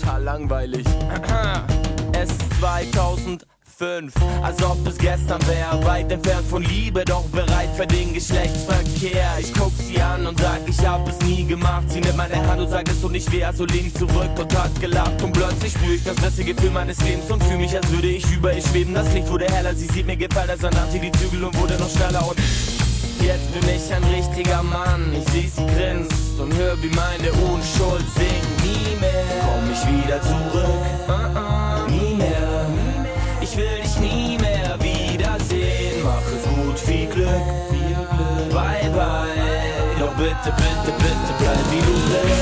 total langweilig. Es ist 2005, als ob es gestern wäre. Weit entfernt von Liebe, doch bereit für den Geschlechtsverkehr. Ich guck sie an und sag, ich hab es nie gemacht. Sie nimmt meine Hand und sagt, es tut nicht weh, also lehn ich zurück und hat gelacht. Und plötzlich spür ich das beste Gefühl meines Lebens und fühl mich, als würde ich über ihr schweben. Das Licht wurde heller, sie sieht mir gefallen, als nahm sie die Zügel und wurde noch schneller und Jetzt bin ich ein richtiger Mann, ich seh sie grinst und hör wie meine Unschuld singt mehr komm ich wieder zurück. Nie mehr, ich will dich nie mehr wiedersehen. Mach es gut, viel Glück. Bye bye, doch bitte, bitte, bitte bleib wie du bist.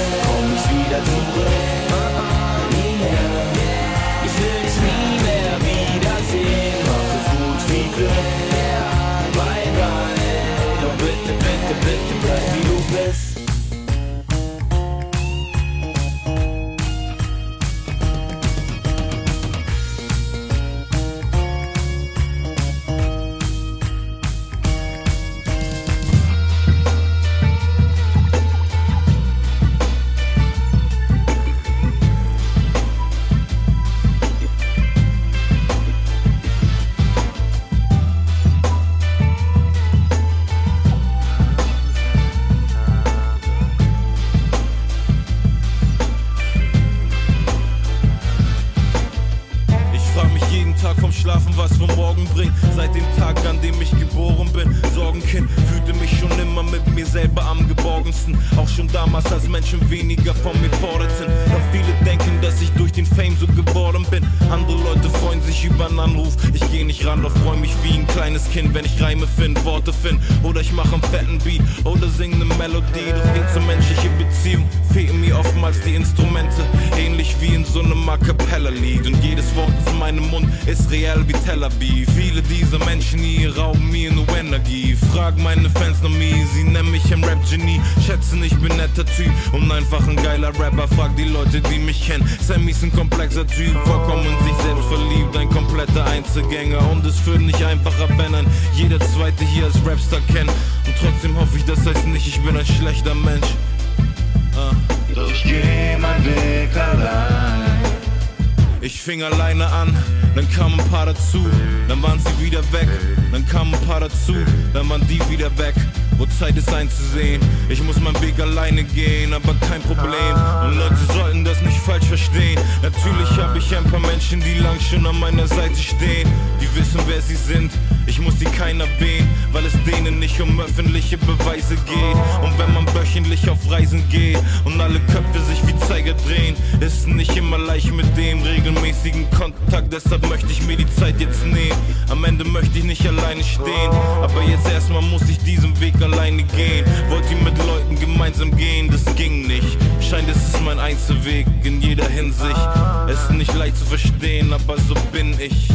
Szene gehen, aber kein Problem. Und Leute sollten das nicht falsch verstehen. Natürlich habe ich ein paar Menschen, die lang schon an meiner Seite stehen wissen, wer sie sind. Ich muss sie keiner wehen, weil es denen nicht um öffentliche Beweise geht. Und wenn man wöchentlich auf Reisen geht und alle Köpfe sich wie Zeiger drehen, ist nicht immer leicht mit dem regelmäßigen Kontakt. Deshalb möchte ich mir die Zeit jetzt nehmen. Am Ende möchte ich nicht alleine stehen, aber jetzt erstmal muss ich diesen Weg alleine gehen. Wollte mit Leuten gemeinsam gehen, das ging nicht. Scheint, es ist mein Einzelweg in jeder Hinsicht. Es ist nicht leicht zu verstehen, aber so bin ich.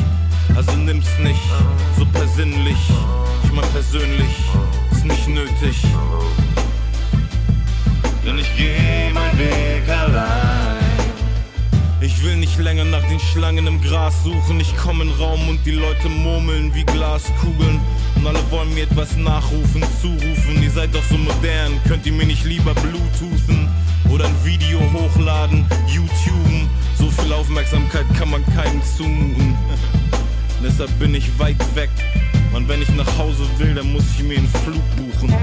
Also nimm's nicht so persönlich. Ich mein persönlich, ist nicht nötig. Denn ich geh mein Weg allein. Ich will nicht länger nach den Schlangen im Gras suchen. Ich komm in Raum und die Leute murmeln wie Glaskugeln. Und alle wollen mir etwas nachrufen, zurufen. Ihr seid doch so modern, könnt ihr mir nicht lieber Bluetoothen oder ein Video hochladen, YouTuben? So viel Aufmerksamkeit kann man keinem zumuten. Deshalb bin ich weit weg. Und wenn ich nach Hause will, dann muss ich mir einen Flug buchen.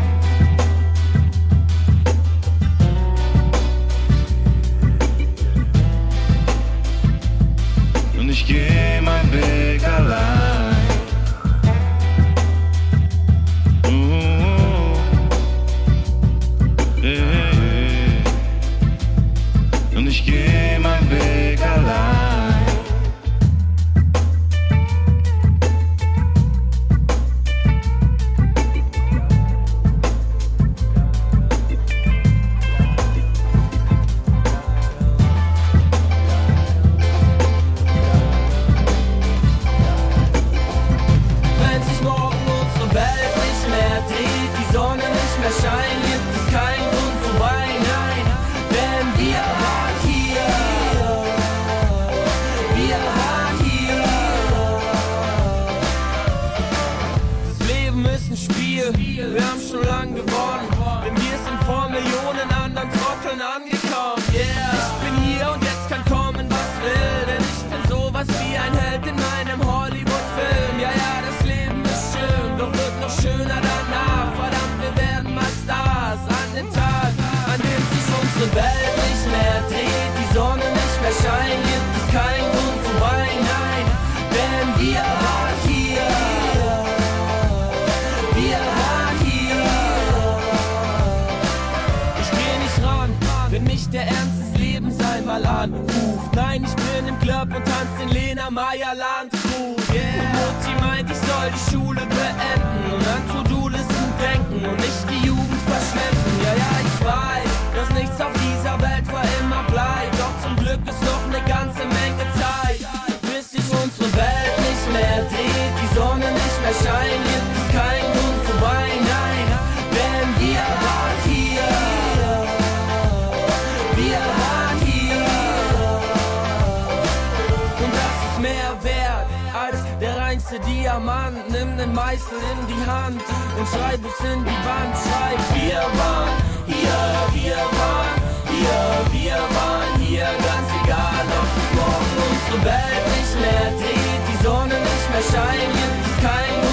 Diamant. Nimm den Meißel in die Hand und schreib es in die Wand. Schreib, wir waren hier, wir waren hier, wir waren hier. Ganz egal, ob morgen unsere Welt nicht mehr dreht, die Sonne nicht mehr scheint, gibt es keinen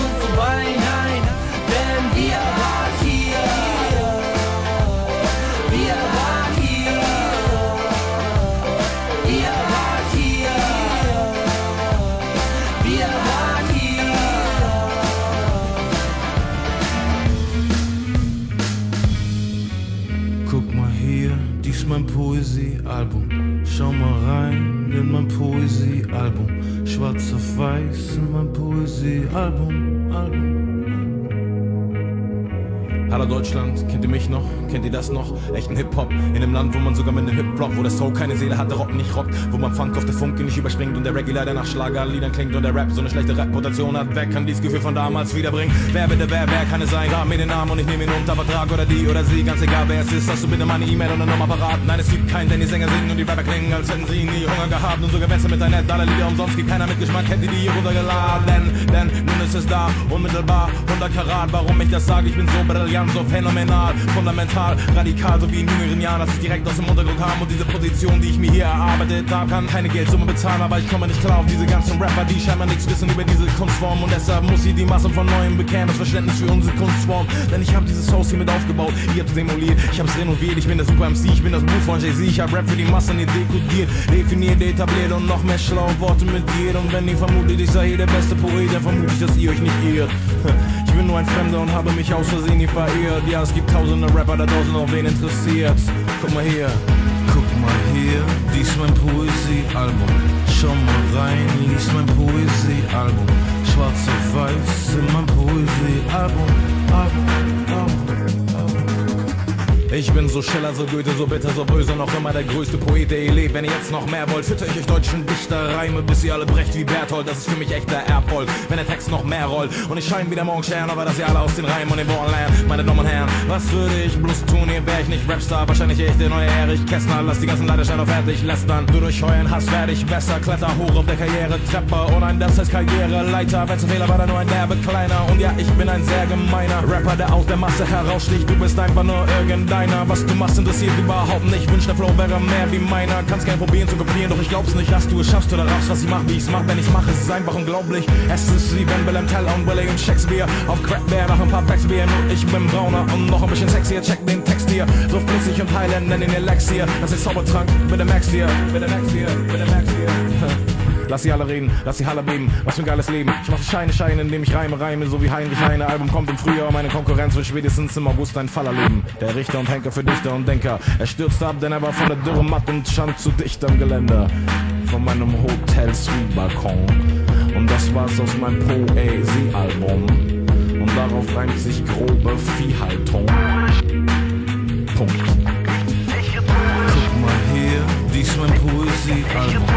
mein Poesiealbum. Schau mal rein in mein Poesiealbum. Schwarz auf weiß in mein Poesiealbum. Album. Hallo Deutschland, kennt ihr mich noch? Kennt ihr das noch? Echten Hip-Hop in einem Land, wo man sogar mit einem Hip-Flop, wo der Soul keine Seele hat, der Rock nicht rockt, wo man Funk auf der Funke nicht überspringt und der Reggae leider nach Schlagerliedern klingt und der Rap so eine schlechte Reputation hat. Wer kann dieses Gefühl von damals wiederbringen? Wer bitte, wer, wer kann es sein? Sag mir den Namen und ich nehme ihn unter Vertrag oder die oder sie, ganz egal wer es ist, hast du bitte meine E-Mail und eine Nummer parat? Nein, es gibt keinen, denn die Sänger singen und die Rapper klingen, als hätten sie nie Hunger gehabt und sogar wenn mit ein Net alle Lieder umsonst gibt, keiner mit Geschmack hätte die hier runtergeladen, denn nun ist es da, unmittelbar, 100 Karat, warum ich das sage, ich bin so brillant, so phänomenal, fundamental, radikal, so wie in jüngeren Jahren, dass ich direkt aus dem Untergrund kam und diese Position, die ich mir hier erarbeitet habe, kann keine Geldsumme bezahlen, aber ich komme nicht klar auf diese ganzen Rapper, die scheinbar nichts wissen über diese Kunstform und deshalb muss ich die Masse von Neuem bekehren, das Verständnis für unsere Kunstform, denn ich habe dieses Haus hier mit aufgebaut, ihr habt's demoliert, ich hab's renoviert, ich bin der Super MC, ich bin das Buch von Jay-Z, ich hab Rap für die Massen hier dekodiert, definiert, etabliert und noch mehr schlaue Worte mit dir und wenn ihr vermutet, ich sei hier der beste Poet, dann vermute ich, dass ihr euch nicht irrt. Ich bin nur ein Fremder und habe mich aus Versehen nie verirrt. Ja, es gibt tausende Rapper da draußen, auf wen interessiert. Guck mal hier. Guck mal hier, dies mein Poesiealbum. Schau mal rein, lies mein Poesiealbum. Schwarz auf weiß in mein Poesiealbum. Album, Album, Album. Ich bin so Schiller, so Goethe, so bitter, so böse, noch immer der größte Poet, der ihr lebt. Wenn ihr jetzt noch mehr wollt, fütter ich euch deutschen Dichter Reime, bis ihr alle brecht wie Berthold. Das ist für mich echter Erfolg, wenn der Text noch mehr rollt. Und ich scheine wieder morgen scheren, aber dass ihr alle aus den Reimen und den Worten lernt. Meine Damen und Herren, was würde ich bloß tun, hier wär ich nicht Rapstar, wahrscheinlich echt der neue Erich Kästner. Lass die ganzen Leidenschaft auf fertig lästern. Nur durch euren Hass werde ich besser, kletter hoch auf der Karriere-Treppe. Und ein das heißt Karriereleiter, wenn's ein Fehler war, dann nur ein derbe Kleiner. Und ja, ich bin ein sehr gemeiner Rapper, der aus der Masse heraussticht. Du bist einfach nur irgendeiner. Was du machst, interessiert überhaupt nicht. Wünsch, der Flow wäre mehr wie meiner. Kannst gerne probieren zu kopieren, doch ich glaub's nicht, dass du es schaffst oder raffst, was ich mach, wie ich's mach. Wenn ich's mache, ist es einfach unglaublich. Es ist wie wenn Willem Tell und Willie und Shakespeare auf Crackbear nach ein paar Packs Bier. Nur ich bin brauner und noch ein bisschen sexier. Check den Text hier, so flüssig und heilend, nenn ihn Alex hier. Das ist Zaubertrank hier, mit dem Max hier, mit dem Max hier. Lass sie alle reden, lass die Halle beben. Was für ein geiles Leben. Ich mache Scheine, Scheine, indem ich reime, reime, so wie Heinrich Heine. Album kommt im Frühjahr, meine Konkurrenz wird spätestens im August ein Fall erleben. Der Richter und Henker für Dichter und Denker. Er stürzte ab, denn er war von der Dürre matt und stand zu dicht am Geländer. Von meinem Hotel Suite Balkon. Und das war's aus meinem Poesie-Album. Und darauf reimt sich grobe Viehhaltung. Punkt. Dies mein Poesiealbum.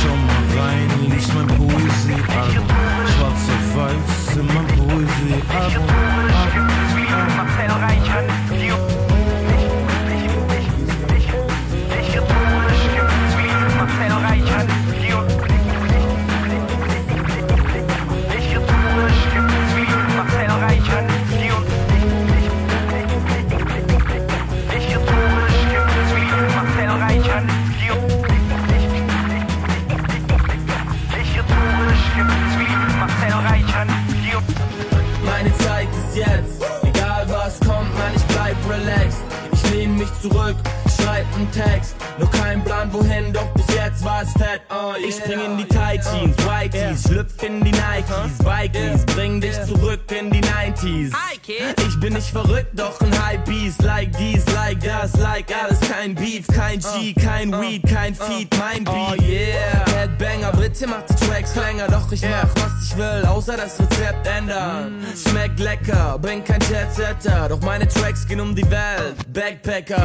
Schau mal rein, lies mein Poesiealbum. Schwarz auf weiß in mein Poesiealbum. Ich spring in die Tight Jeans, Whiteys, schlüpf in die Nikes, Bikies, bring dich zurück in die 90s. Ich bin nicht verrückt, doch ein Hypebeast, like dies, like das, like alles, kein Beef, kein G, kein Weed, kein Feed, mein Beat. Oh yeah. Headbanger, Britte macht die Tracks länger, doch ich mach, was ich will, außer das Rezept ändern. Schmeckt lecker, bin kein Jet-Setter, doch meine Tracks gehen um die Welt. Backpacker.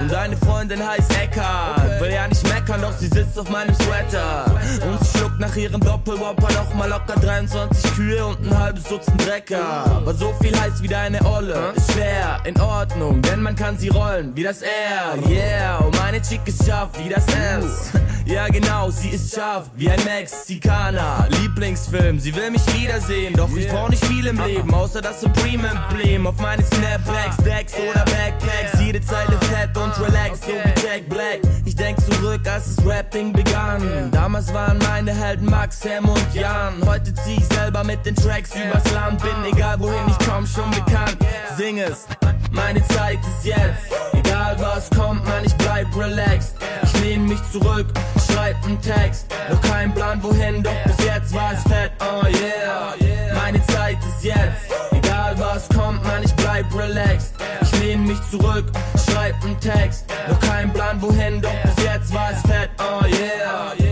Und deine Freundin heißt Eckhart. Will ja nicht meckern, doch sie sitzt auf meinem Sweater. Und sie schluckt nach ihrem Doppelwopper noch mal locker 23 Kühe und ein halbes Dutzend Drecker. Aber so viel heißt wie deine Olle. Ist schwer, in Ordnung, denn man kann sie rollen wie das R. Yeah, und meine Chick ist scharf wie das S. Ja genau, sie ist scharf wie ein Mexikaner. Lieblingsfilm, sie will mich wiedersehen, doch ich brauch nicht viel im Leben, außer das Supreme-Emblem auf meine Snapbacks, Decks oder Backpacks. Jede Zeile fett und relaxed, so wie Jack Black. Denk zurück, als das Rap-Ding begann. Damals waren meine Helden Max, Sam und Jan. Heute zieh ich selber mit den Tracks übers Land, bin egal wohin ich komm, schon bekannt. Sing es, meine Zeit ist jetzt. Egal was kommt, man, ich bleib relaxed. Ich lehn mich zurück, schreib einen Text. Noch kein Plan wohin, doch bis jetzt war es fett, oh yeah. Meine Zeit ist jetzt. Egal was kommt, man, ich bleib relaxed. Ich lehn mich zurück, Text. Noch kein Plan wohin, doch bis jetzt war es fett, oh yeah.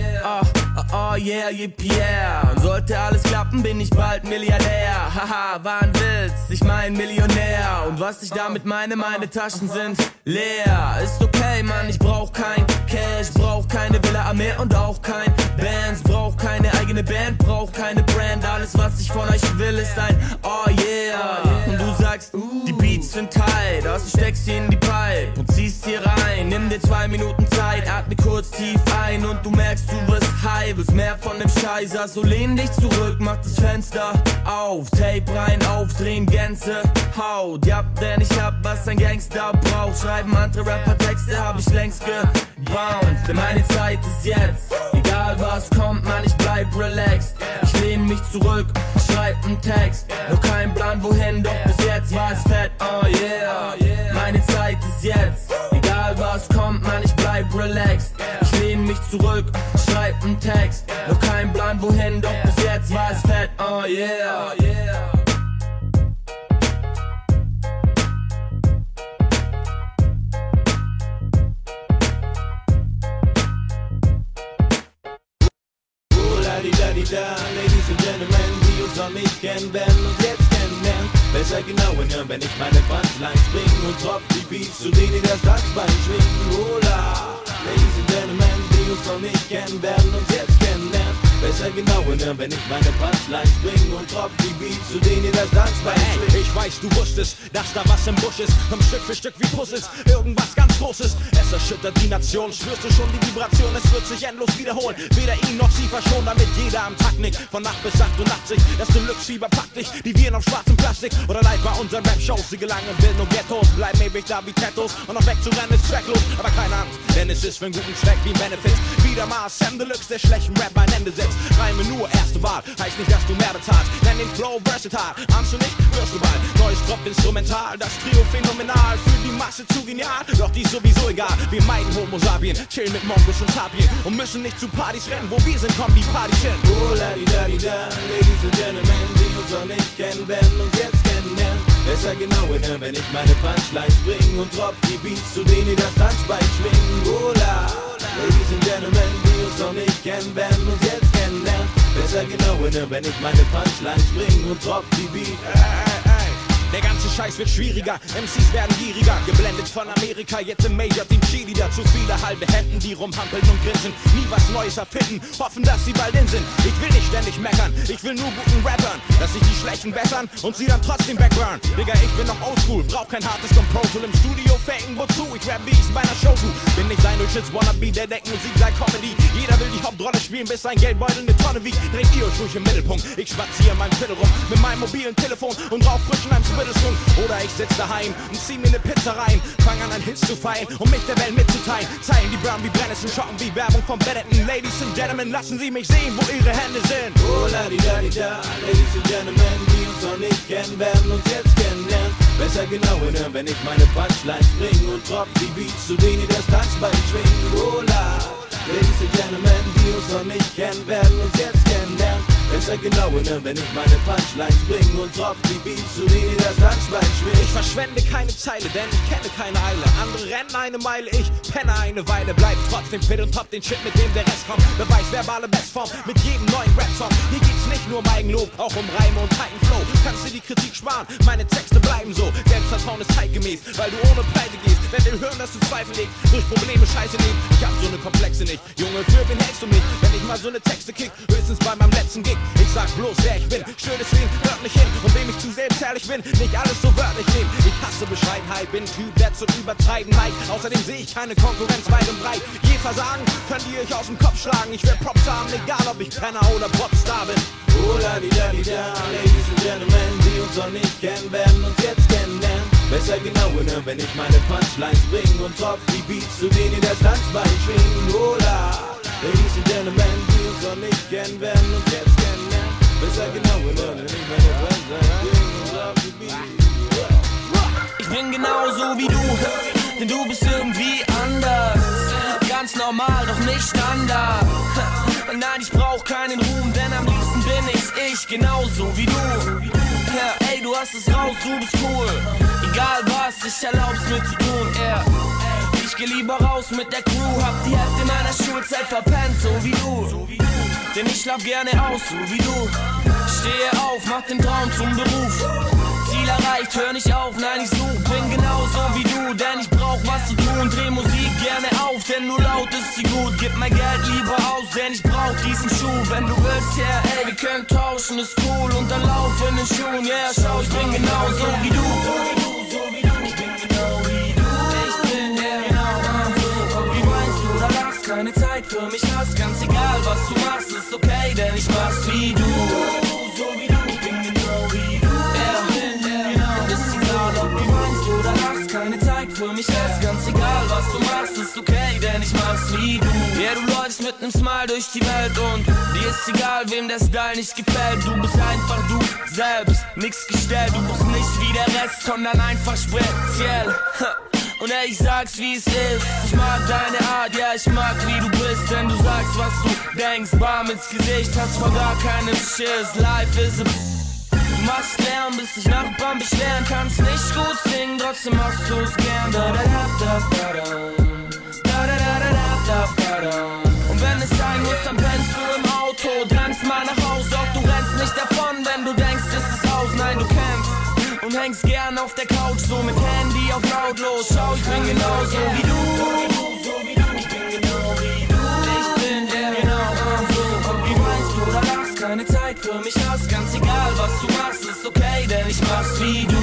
Oh yeah, yippie yeah. Sollte alles klappen, bin ich bald Milliardär. Haha, war ein Witz, ich mein Millionär. Und was ich damit meine, meine Taschen sind leer. Ist okay, Mann, ich brauch kein Cash, brauch keine Villa am Meer und auch kein Bands. Brauch keine eigene Band, brauch keine Brand. Alles, was ich von euch will, ist ein Oh yeah. Und du sagst, die Beats sind tight. Also steckst sie in die Pipe und ziehst sie rein. Nimm dir zwei Minuten Zeit, atme kurz tief ein und du merkst, du wirst high, willst mehr von dem Scheiß. Also lehn dich zurück, mach das Fenster auf, Tape rein, aufdrehen, Gänse, Haut. Ja, denn ich hab, was ein Gangster braucht. Schreiben andere Rapper Texte, hab ich längst gebounced. Denn meine Zeit ist jetzt. Egal was kommt, man, ich bleib relaxed. Ich lehn mich zurück, schreib einen Text. Noch kein Plan wohin, doch bis jetzt war es fett, oh yeah. Meine Zeit ist jetzt. Egal was kommt, man, ich bleib relaxed. Mich zurück, schreib einen Text. Noch kein Plan wohin, doch bis jetzt war es fett, oh yeah. Oh, Ladies and Gentlemen, die uns noch nicht kennen, werden uns jetzt kennenlernen. Besser genau hinhören, wenn ich meine Punchlines bring und tropf die Beats, zu denen das Tanzbein schwingt. Oh, la. Ladies and Gentlemen, die uns noch nicht kennen, Besser genau hinhören, wenn ich meine Punchlines bring und tropf die Beats, zu denen das Tanzbein Hey, schwingt. ich weiß, du wusstest, dass da was im Busch ist. Komm Stück für Stück wie Puzzles, irgendwas ganz Großes. Es erschüttert die Nation, spürst du schon die Vibration, es wird sich endlos wiederholen. Weder ihn noch sie verschont, damit jeder am Tag nickt. Von Nacht bis 88, das Deluxe-Fieber packt dich, die wir auf schwarzem Plastik. Oder live bei unseren Rap-Shows, sie gelangen in Villen und Ghettos. Bleiben ewig da wie Tattoos und noch wegzurennen ist tracklos. Aber keine Angst, denn es ist für einen guten Zweck wie Benefits. Wieder mal Sam Deluxe, der schlechten Rap ein Ende setzt. Reime nur erste Wahl, heißt nicht, dass du mehr bezahlst. Nenn den Flow versatile, ahnst du nicht, wirst du bald. Neues Drop instrumental, das Trio phänomenal. Für die Masse zu genial, doch die ist sowieso egal. Wir meiden Homo Sapien, chillen mit Mongos und Sapien. Und müssen nicht zu Partys rennen, wo wir sind, kommen die Partys hin. Oh, la-di-da-di-da, Ladies and Gentlemen, die uns noch nicht kennen, werden uns jetzt kennenlernen. Besser genau hinhören, wenn ich meine Punchlines bring und tropf die Beats, zu denen das Tanzbein schwingen. Oh, la. Ladies and Gentlemen, die uns noch nicht kennen, werden uns jetzt kennenlernen. Besser genau hinhören, wenn ich meine Punchlines bring und tropf die Beats. Der ganze Scheiß wird schwieriger, MCs werden gieriger, geblendet von Amerika, jetzt im Major Team Chili, zu viele halbe Händen, die rumhampeln und grinsen, nie was Neues erfinden, hoffen, dass sie bald in sind. Ich will nicht ständig meckern, ich will nur guten Rappern, dass sich die Schlechten bessern und sie dann trotzdem backburn. Digga, ich bin noch oldschool, brauch kein hartes Composal im Studio faken, wozu? Ich rap wie ich's bei einer Show tu. Bin nicht sein Durchschnitts Wannabe, der denkt Musik sei Comedy. Jeder will die Hauptrolle spielen, bis sein Geldbeutel eine Tonne wiegt. Dreht ihr euch ruhig im Mittelpunkt, ich spaziere in meinem Viertel rum, mit meinem mobilen Telefon und rauch frisch in einem Splittelstung. Oder ich sitz daheim und zieh mir ne Pizza rein, fang an an Hits zu feiern, um mich der Welt mitzuteilen. Zeilen die Brown wie Brennnessel, schocken wie Werbung vom Benetton. Ladies and Gentlemen, lassen Sie mich sehen, wo Ihre Hände sind. Oh, la-di-da-di-da, Ladies and Gentlemen, die uns noch nicht kennen, werden uns jetzt kennenlernen. Besser genau hinhören, wenn ich meine Punchlines bring und tropf die Beats, zu denen das Tanzbein schwingt. Oh, la. Ladies and Gentlemen, die uns noch nicht kennen, werden uns jetzt kennenlernen. Ist er genau ne, wenn ich meine Punchlines bring und drop die Beats, so wie das Tanzbein schwingt. Ich verschwende keine Zeile, denn ich kenne keine Eile. Andere rennen eine Meile, ich penne eine Weile. Bleib trotzdem fit und top den Shit, mit dem der Rest kommt. Beweis verbale Bestform mit jedem neuen Rap-Song. Hier geht's nicht nur um Eigenlob, auch um Reime und Titan Flow. Kannst du die Kritik sparen, meine Texte bleiben so. Selbstvertrauen ist zeitgemäß, weil du ohne Pleite gehst. Wenn du hören, dass du Zweifel legst, durch Probleme scheiße nicht. Ich hab so ne Komplexe nicht. Junge, für wen hältst du mich? Wenn ich mal so ne Texte kick, höchstens bei meinem letzten Gig. Ich sag bloß, wer ich bin, schön deswegen, hört nicht hin. Und wem ich zu selbstherrlich bin, nicht alles so wörtlich nehmen. Ich hasse Bescheidenheit, bin Typ, der zum Übertreiben neigt. Außerdem sehe ich keine Konkurrenz weit und breit. Je Versagen könnt ihr euch aus dem Kopf schlagen. Ich werde Props haben, egal ob ich Penner oder Popstar bin. Oh la di da di da, Ladies and Gentlemen, die uns noch nicht kennen, werden uns jetzt kennenlernen. Besser genau wenn ich meine Punchlines bring und tropf die Beats, zu denen das Tanzbein schwingen. Oh la, Ladies and Gentlemen, die uns noch nicht kennen, werden uns jetzt ich bin genauso wie du, denn du bist irgendwie anders. Ganz normal, doch nicht Standard. Nein, ich brauch keinen Ruhm, denn am liebsten bin ich ich, genauso wie du. Ja, ey, du hast es raus, du bist cool. Egal was, ich erlaub's mir zu tun, yeah. Ich geh lieber raus mit der Crew, hab die Hälfte meiner Schulzeit verpennt, so wie du. Denn ich schlaf gerne aus, so wie du. Stehe auf, mach den Traum zum Beruf. Ziel erreicht, hör nicht auf, nein, ich such, bin genauso wie du, denn ich brauch was zu tun, dreh Musik gerne auf, denn nur laut ist sie gut, gib mein Geld lieber aus, denn ich brauch diesen Schuh, wenn du willst, ja, yeah, ey, wir können tauschen, ist cool, und dann lauf in den Schuhen, ja, yeah, schau, ich bin genauso wie du. Ich bin genau keine Zeit für mich hast, ganz egal, was du machst, ist okay, denn ich mach's wie du. So wie du, bin genau wie du. keine Zeit für mich ist ganz egal, was du machst, ist okay, denn ich mach's wie du. Ja, du läufst mit nem Smile durch die Welt und dir ist egal, wem der Style nicht gefällt. Du bist einfach du selbst, nix gestellt, du bist nicht wie der Rest, sondern einfach speziell. Und ey, ich sag's wie es ist. Ich mag deine Art, ja, ich mag wie du bist. Denn du sagst, was du denkst. Bam ins Gesicht, hast vor gar keinem Schiss. Life is a. b Du machst Lärm, bis dich Nachbarn beschweren. Kannst nicht gut singen, trotzdem machst du's gern. Da da da da da da. Da da da da da da da. Und wenn es sein muss, dann pennst du im Auto. Drängst mal nach Hause, doch du rennst nicht davon, wenn du denkst, es ist hängst gern auf der Couch, so mit Handy auf lautlos. Schau, ich bin genauso wie du. Ich bin genau wie du Ich bin der genau so. Meinst du, da lachst keine Zeit für mich hast Ganz egal, was du machst, ist okay, denn ich mach's wie du.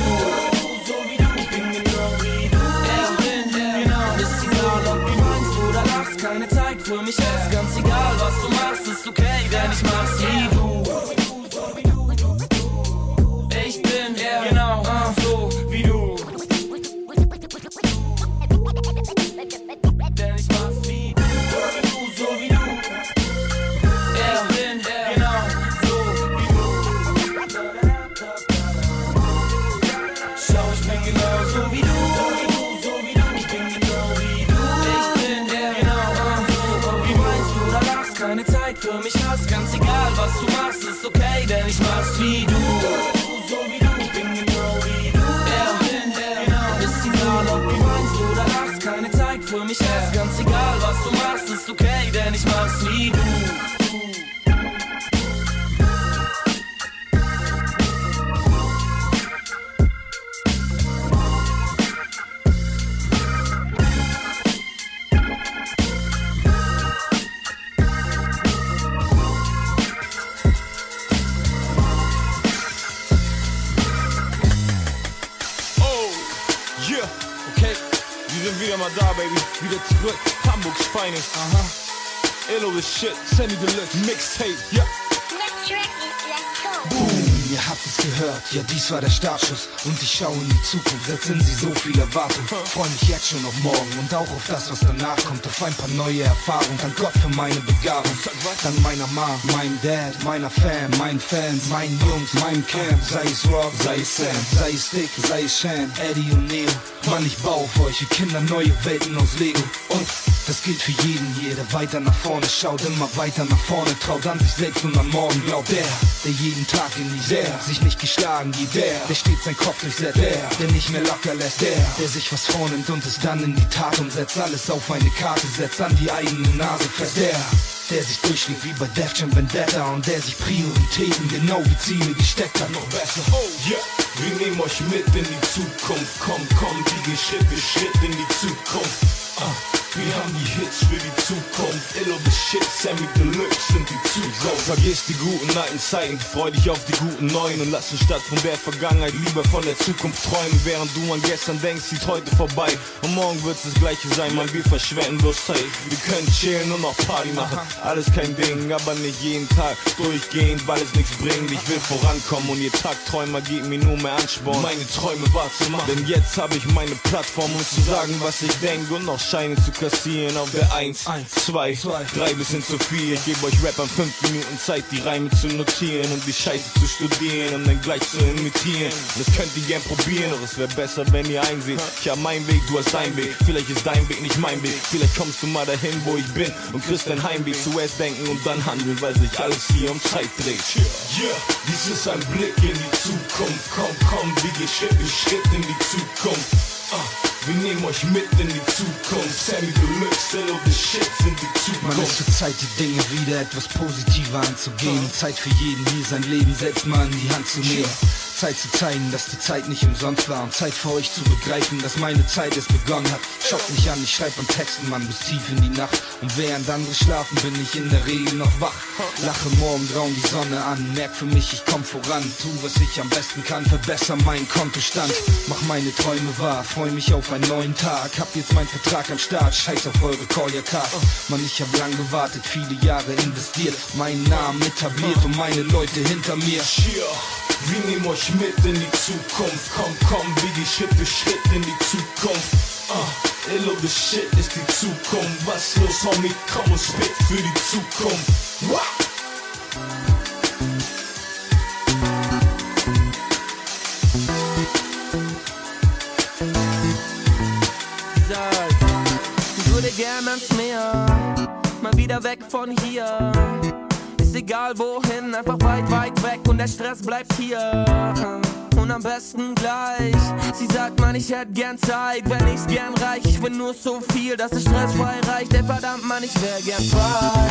Ich mach's wie du. Ich bin genau wie du. Ich bin genau. Ist egal, ob du meinst du, da lachst keine Zeit für mich hast. Ganz egal, was du machst, ist okay, denn ich mach's wie du. Uh huh. Ill the shit, send me the list. Mixtape, yeah. Ihr habt es gehört, ja dies war der Startschuss. Und ich schaue in die Zukunft, als sind sie so viel Erwartung Freu mich jetzt schon auf morgen. Und auch auf das, was danach kommt. Auf ein paar neue Erfahrungen, dank Gott für meine Begabung. Dank meiner Mom, meinem Dad, meiner Fam, meinen Fans, meinen Jungs, meinem Camp. Sei es Rock, sei es Sam, sei es Dick, sei es Shan, Eddie und Neo Mann, ich baue für euch, ihr Kinder, neue Welten aus Lego. Und Das gilt für jeden hier, der weiter nach vorne schaut, immer weiter nach vorne traut, an sich selbst und an morgen glaubt. Der, der jeden Tag genießt, der sich nicht geschlagen gibt, der, der stets sein Kopf durchsetzt, der, der nicht mehr locker lässt, der, der sich was vornimmt und es dann in die Tat umsetzt, alles auf eine Karte setzt, an die eigene Nase fest, der, der sich durchschlägt wie bei Def Jam Vendetta und der sich Prioritäten genau wie Ziele gesteckt hat, noch besser. Oh yeah, wir nehmen euch mit in die Zukunft. Komm, komm, die gehen Schritt in die Zukunft. Ah, wir haben die Hits für die Zukunft. Illo the Shit, Sammy Deluxe sind die Zukunft. Vergiss die guten alten Zeiten, freu dich auf die guten neuen und lass uns statt von der Vergangenheit lieber von der Zukunft träumen. Während du an gestern denkst, zieht heute vorbei. Und morgen wird's das gleiche sein, man, wir verschwenden bloß Zeit. Wir können chillen und noch Party machen, alles kein Ding, aber nicht jeden Tag durchgehend, weil es nichts bringt. Ich will vorankommen und ihr Tagträumer gibt mir nur mehr Ansporn, meine Träume wahr zu machen. Denn jetzt habe ich meine Plattform, um zu sagen, was ich denke und noch Scheine zu kassieren auf der 1, 2, 3 bis hin zu 4. Ich gebe euch Rappern 5 Minuten Zeit, die Reime zu notieren und die Scheiße zu studieren und dann gleich zu imitieren. Das könnt ihr gern probieren, doch es wäre besser, wenn ihr einseht. Ich hab meinen Weg, du hast deinen Weg. Vielleicht ist dein Weg nicht mein Weg. Vielleicht kommst du mal dahin, wo ich bin und kriegst dein Heimweg. Zuerst denken und dann handeln, weil sich alles hier um Zeit dreht. Yeah, dies ist ein Blick in die Zukunft. Komm, komm, wir gehen Schritt für Schritt in die Zukunft. Ah, wir nehmen euch mit in die Zukunft. Sammy Deluxe, Hello the Shit sind die Man ist Zukunft. zur Zeit, die Dinge wieder etwas positiver anzugehen. Zeit für jeden hier, sein Leben selbst mal in die Hand zu nehmen. Zeit zu zeigen, dass die Zeit nicht umsonst war. Und Zeit für euch zu begreifen, dass meine Zeit es begonnen hat. Schaut mich an, ich schreibe am Texten, Mann, bis tief in die Nacht. Und während andere schlafen, bin ich in der Regel noch wach. Lache morgen grauen die Sonne an. Merk für mich, ich komm voran. Tu, was ich am besten kann, verbessere meinen Kontostand. Mach meine Träume wahr, freu mich auf einen neuen Tag. Hab jetzt meinen Vertrag am Start, scheiß auf eure Call-Your-Card. Mann, ich hab lang gewartet, viele Jahre investiert. Meinen Namen etabliert und meine Leute hinter mir. Wir nehmen euch mit in die Zukunft. Komm, komm, wir gehen Schritt für Schritt in die Zukunft. Ah, Illo the Shit ist die Zukunft. Was los, Homie? Komm und spit für die Zukunft. Wah! Ich würde gern ans Meer, mal wieder weg von hier. Ist egal wohin, einfach weit, weit weg und der Stress bleibt hier. Und am besten gleich. Sie sagt, man, ich hätte gern Zeit, wenn ich's gern reich. Ich will nur so viel, dass es stressfrei reicht. Ey, verdammt, man, ich wär gern frei.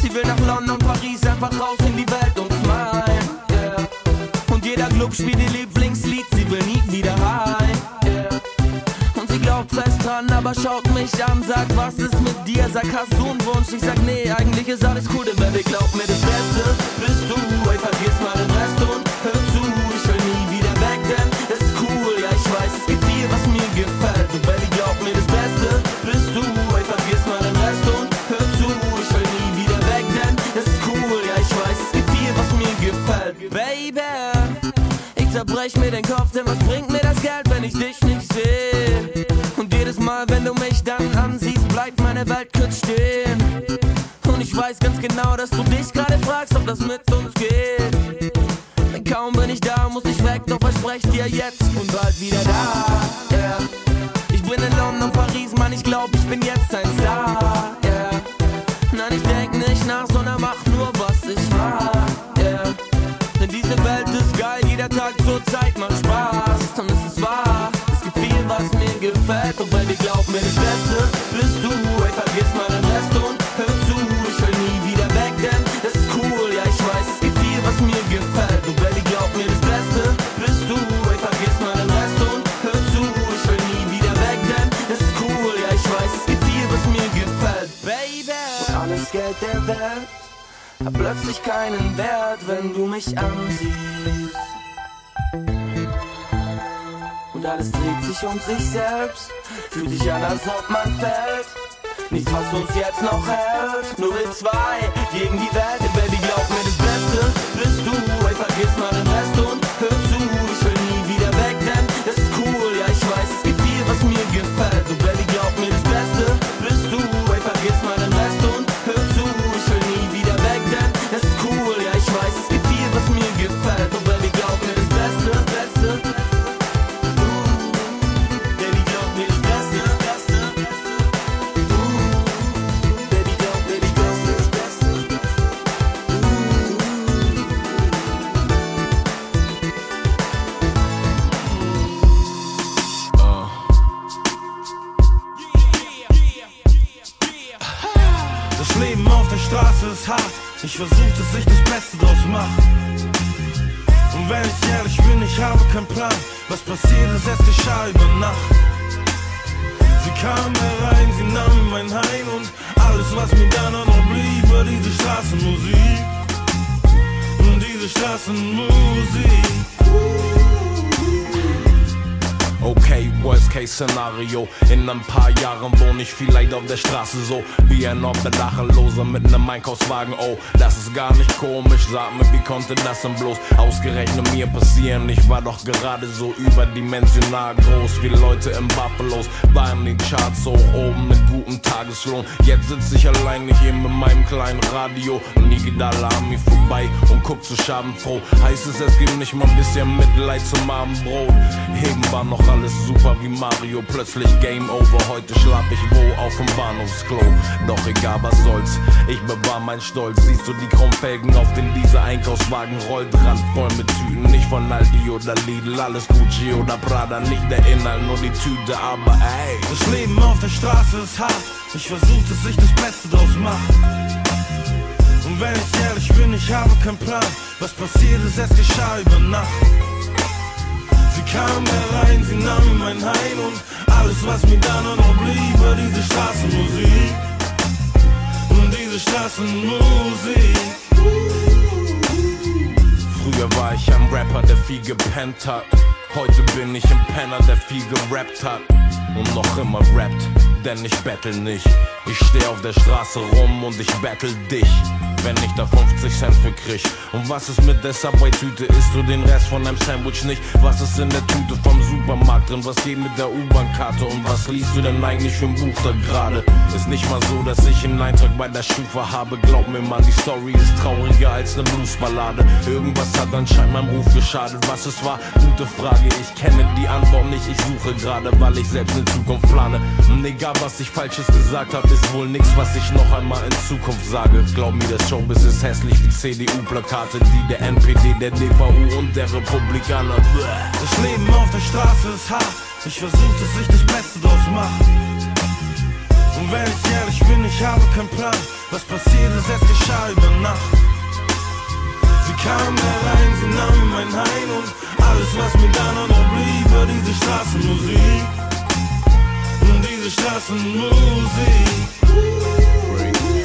Sie will nach London, Paris, einfach raus in die Welt und smile. Und jeder Club spielt ihr Lieblingslied, sie will nie wieder heim. Dran, aber schaut mich an, sagt, was ist mit dir? Sag, hast du einen Wunsch? Ich sag, nee, eigentlich ist alles cool, denn Baby, glaub mir, das Beste bist du. Ey, vergiss mal den Rest und hör zu, ich will nie wieder weg, denn es ist cool, ja, ich weiß, es gibt viel, was mir gefällt. Und Baby, glaub mir, das Beste bist du. Ey, vergiss mal den Rest und hör zu, ich will nie wieder weg, denn es ist cool, ja, ich weiß, es gibt viel, was mir gefällt. Baby, ich zerbrech mir den Kopf, denn was bringt mir das Geld, wenn ich dich meine Welt kurz stehen. Und ich weiß ganz genau, dass du dich gerade fragst, ob das mit uns geht. Denn kaum bin ich da, muss ich weg, doch versprech dir jetzt und bald wieder da. Yeah. Ich bin in London, Paris, Mann, ich glaub, ich bin jetzt ein Star. Yeah. Nein, ich denk nicht nach, sondern mach nur, was ich mag. Yeah. Denn diese Welt ist geil, jeder Tag zur Zeit macht Spaß. Und es ist wahr, es gibt viel, was mir gefällt. Und Baby, glaub mir, alles Geld der Welt hat plötzlich keinen Wert, wenn du mich ansiehst. Und alles dreht sich um sich selbst, fühlt sich an, als ob man fällt. Nichts, was uns jetzt noch hält, nur wir zwei gegen die Welt. Baby, glaub mir, das Beste bist du. Ey, vergiss mal den Rest und hör I'm ich vielleicht auf der Straße so wie ein Obdachloser mit nem Einkaufswagen. Oh, das ist gar nicht komisch. Sag mir, wie konnte das denn bloß ausgerechnet mir passieren? Ich war doch gerade so überdimensional groß wie Leute im Buffalos. War in den Charts hoch oben mit gutem Tageslohn. Jetzt sitz ich allein hier mit meinem kleinen Radio und nie geht Alarmi vorbei und guckt zu schadenfroh. Heißt es, es gibt nicht mal ein bisschen Mitleid zum Abendbrot. Heben war noch alles super wie Mario, plötzlich Game Over. Heute schlaf ich wo auf dem Bahnhofsklo. Doch egal was soll's, ich bewahr mein Stolz. Siehst du die Chromfelgen, auf denen dieser Einkaufswagen rollt? Randvoll mit Tüten, nicht von Aldi oder Lidl, alles Gucci oder Prada. Nicht der Inhalt, nur die Tüte, aber ey. Das Leben auf der Straße ist hart. Ich versuch, dass ich das Beste draus mach. Und wenn ich ehrlich bin, ich habe keinen Plan. Was passiert ist, es geschah über Nacht. Sie kam herein, sie nahm mein Heim und alles, was mir dann noch blieb, war diese Straßenmusik. Und diese Straßenmusik. Früher war ich ein Rapper, der viel gepennt hat. Heute bin ich ein Penner, der viel gerappt hat. Und noch immer rappt, denn ich battle nicht. Ich steh auf der Straße rum und ich battle dich. Wenn ich da 50 Cent für krieg. Und was ist mit der Subway-Tüte? Isst du den Rest von deinem Sandwich nicht? Was ist in der Tüte vom Supermarkt drin? Was geht mit der U-Bahn-Karte? Und was liest du denn eigentlich für ein Buch da gerade? Ist nicht mal so, dass ich einen Eintrag bei der Schufa habe. Glaub mir mal, die Story ist trauriger als eine Bluesballade. Irgendwas hat anscheinend meinem Ruf geschadet. Was es war? Gute Frage. Ich kenne die Antwort nicht. Ich suche gerade, weil ich selbst eine Zukunft plane. Und egal, was ich Falsches gesagt habe, ist wohl nichts, was ich noch einmal in Zukunft sage. Glaub mir, das Showbiz ist hässlich wie CDU-Plakate, die der NPD, der DVU und der Republikaner. Das Leben auf der Straße ist hart. Ich versuch, dass ich das Beste draus mach. Und wenn ich ehrlich bin, ich habe keinen Plan. Was passiert ist, es geschah über Nacht. Sie kam herein, sie nahm mein Heim und alles, was mir dann noch blieb, war diese Straßenmusik. Und diese Straßenmusik.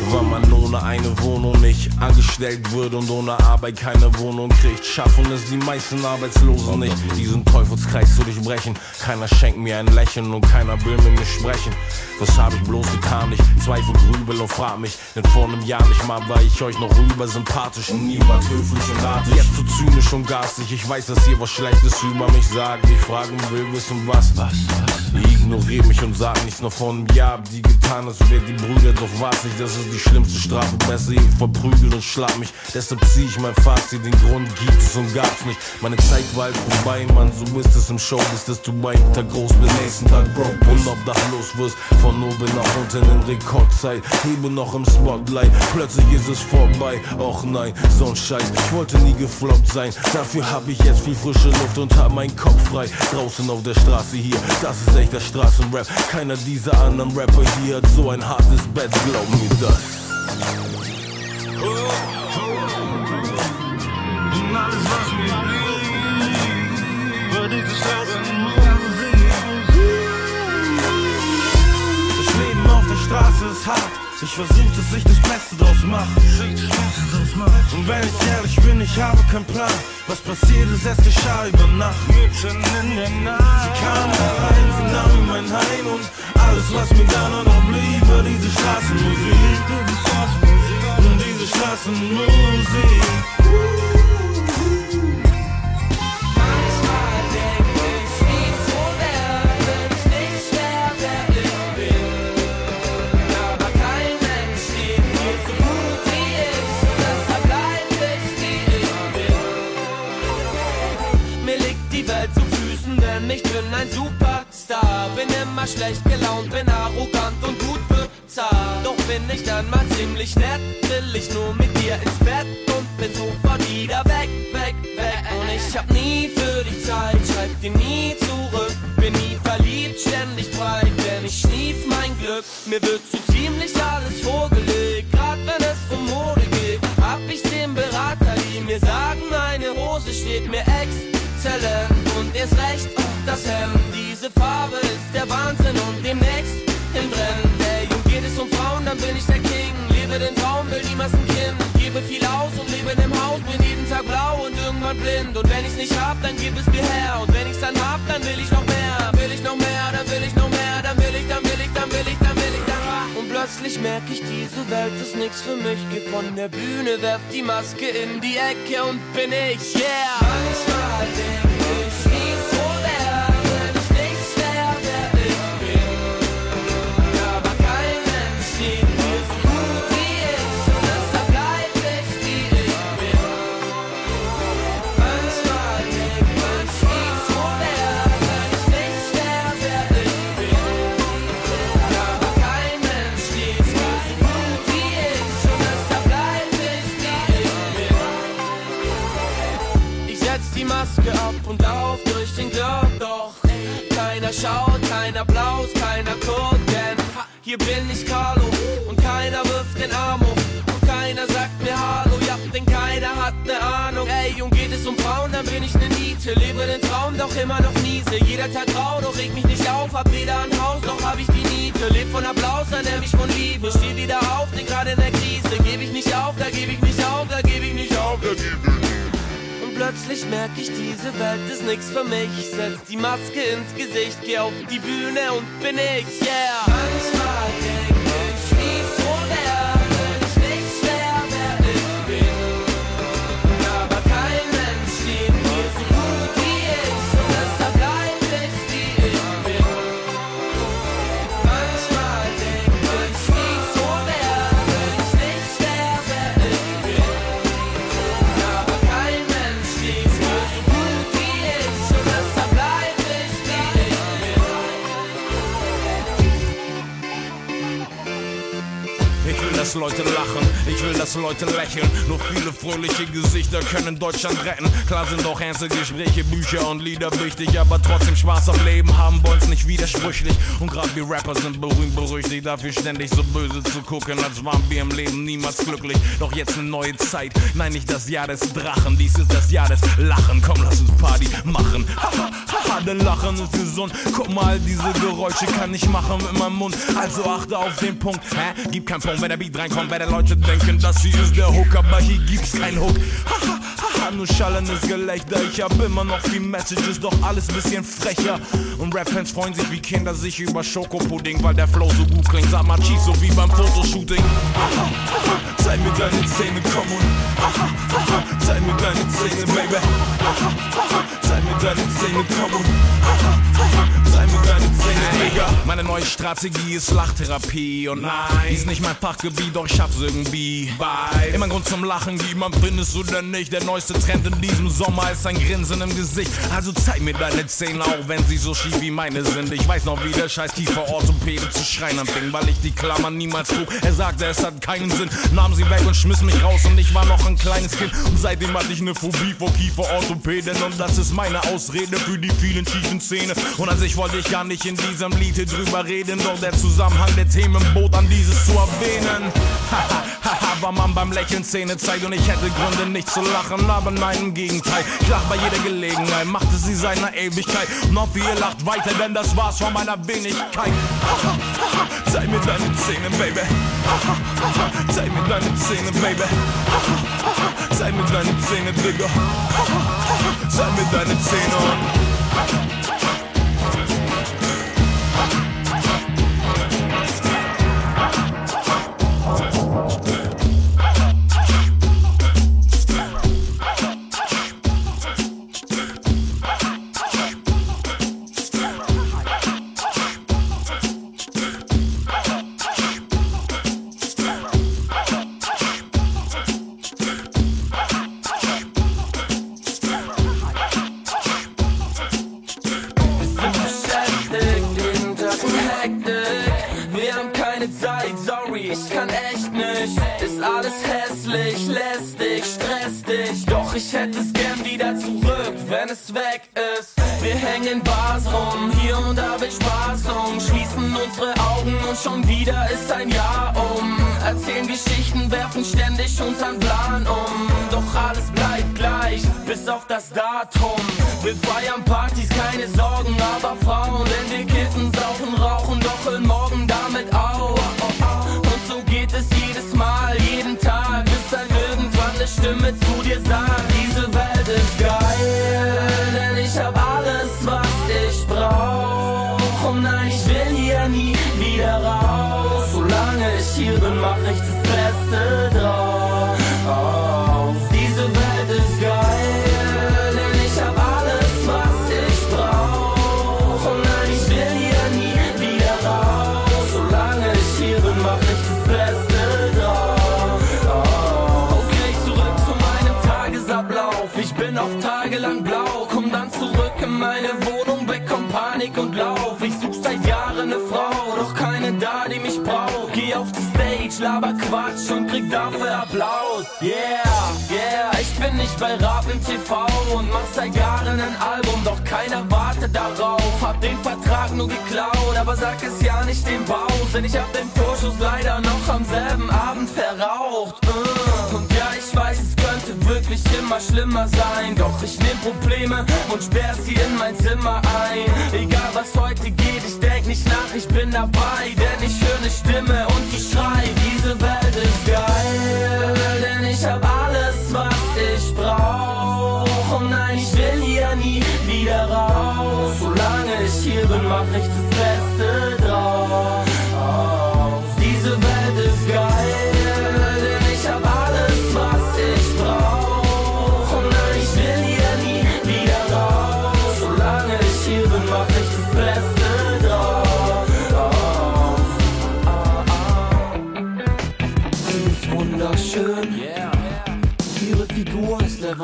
Weil man ohne eine Wohnung nicht angestellt wird und ohne Arbeit keine Wohnung kriegt, schaffen es die meisten Arbeitslosen nicht, diesen Teufelskreis zu durchbrechen. Keiner schenkt mir ein Lächeln und keiner will mit mir sprechen. Was hab ich bloß getan? Ich zweifel, grübel und frag mich, denn vor einem Jahr nicht mal war ich euch noch rüber sympathisch und niemand höflich und artig. Jetzt so zynisch und garstig, ich weiß, dass ihr was Schlechtes über mich sagt. Ich fragen will wissen was. Was? was? Ignoriert mich und sagt nichts noch vor einem Jahr. Hab die getan, als wäre die Brüder, doch weiß nicht, das ist die schlimmste Strafe. Besser ihr verprügelt und schlag mich. Deshalb zieh ich mein Fazit, den Grund gibt es und gab's nicht. Meine Zeit war halt vorbei, Mann, so ist es im Show, bis dass du bei Tag groß bist, nächsten Tag broke und obdachlos wirst. Von oben nach unten in Rekordzeit, hebe noch im Spotlight. Plötzlich ist es vorbei, och nein, so ein Scheiß. Ich wollte nie gefloppt sein, dafür hab ich jetzt viel frische Luft und hab meinen Kopf frei. Draußen auf der Straße hier, das ist echt der Straßenrap. Keiner dieser anderen Rapper hier hat so ein hartes Bett, glaub mir das. Das Leben auf der Straße ist hart. Ich versuch, dass ich das Beste draus mach. Und wenn ich ehrlich bin, ich habe keinen Plan. Was passiert ist, es geschah über Nacht. Mitten in der Nacht. Sie kam herein, sie nahm mein Heim und alles, was mir dann noch blieb, war diese Straßenmusik. Und diese Straßenmusik. Leute lachen, ich will, dass Leute lächeln. Nur viele fröhliche Gesichter können Deutschland retten. Klar sind auch ernste Gespräche, Bücher und Lieder wichtig, aber trotzdem Spaß am Leben haben wollen's nicht widersprüchlich. Und gerade wir Rapper sind berühmt berüchtigt, dafür ständig so böse zu gucken, als waren wir im Leben niemals glücklich. Doch jetzt eine neue Zeit, nein, nicht das Jahr des Drachen, dies ist das Jahr des Lachen. Komm, lass uns Party machen. Haha, haha, denn Lachen ist gesund. Guck mal, diese Geräusche kann ich machen mit meinem Mund. Also achte auf den Punkt. Hä? Gib keinen Punkt, wenn der Beat reinkommt, weil der Leute denken, das hier ist der Hook, aber hier gibt's keinen Hook. Haha, nur schallendes Gelächter. Ich hab immer noch viel Messages, doch alles bisschen frecher. Und Rap-Fans freuen sich wie Kinder sich über Schokopudding, weil der Flow so gut klingt. Sag mal, Cheese, so wie beim Fotoshooting. Zeig mir deine Zähne, komm und zeig mir deine Zähne, Baby. Zeig mir deine Zähne, komm und haha, haha, zeig mir deine Zähne, Digga. Meine neue Strategie ist Lachtherapie und nein, ist nicht mein Fachgebiet, doch ich hab's irgendwie bei. Immer ein Grund zum Lachen geben, man findest denn nicht. Der neueste Trend in diesem Sommer ist ein Grinsen im Gesicht. Also zeig mir deine Zähne, auch wenn sie so schief wie meine sind. Ich weiß noch, wie der scheiß Kieferorthopäde zu schreien anfing, weil ich die Klammern niemals trug. Er sagte, es hat keinen Sinn, nahm sie weg und schmiss mich raus und ich war noch ein kleines Kind. Und seitdem hatte ich eine Phobie vor Kieferorthopäden und das ist meine Ausrede für die vielen schiefen Zähne. Und an sich wollte ich gar nicht in diesem Lied hier drüber reden, doch der Zusammenhang der Themen bot an dieses zu erwähnen. Haha, war man beim Lächeln Zähne zeigt und ich hätte Gründe nicht zu lachen, aber nein, im Gegenteil. Ich lach bei jeder Gelegenheit, machte sie seiner Ewigkeit. Hoffe, ihr lacht weiter, denn das war's von meiner Wenigkeit. Zeig mir deine Zähne, Baby. Zeig mir deine Zähne, Baby. Zeig mir deine Zähne, Digga. Haha, haha, zeig mir deine Zähne. Es weg ist. Wir hängen Bars rum, hier und da wird Spaß um. Schließen unsere Augen und schon wieder ist ein Jahr um. Erzählen Geschichten, werfen ständig unseren Plan um. Doch alles bleibt gleich, bis auf das das Datum. Wir feiern Partys, keine Sorgen, aber Frauen, denn wir kiffen, saufen, rauchen, doch hören morgen damit auf. Und so geht es jedes Mal, jeden Tag, bis dann irgendwann eine Stimme zu dir sagt, Stage, laber Quatsch und krieg dafür Applaus. Yeah, yeah, ich bin nicht bei Rappen TV und mach seit Jahren ein Album, doch keiner wartet darauf. Hab den Vertrag nur geklaut, aber sag es ja nicht dem Baus, denn ich hab den Vorschuss leider noch am selben Abend verraucht. Uh. Und ja, ich weiß, es wirklich immer schlimmer sein, doch ich nehm Probleme und sperr sie in mein Zimmer ein. Egal was heute geht, ich denk nicht nach, ich bin dabei, denn ich höre ne Stimme und die schreit, diese Welt ist geil, denn ich hab alles, was ich brauch. Und nein, ich will hier nie wieder raus. Solange ich hier bin, mach ich das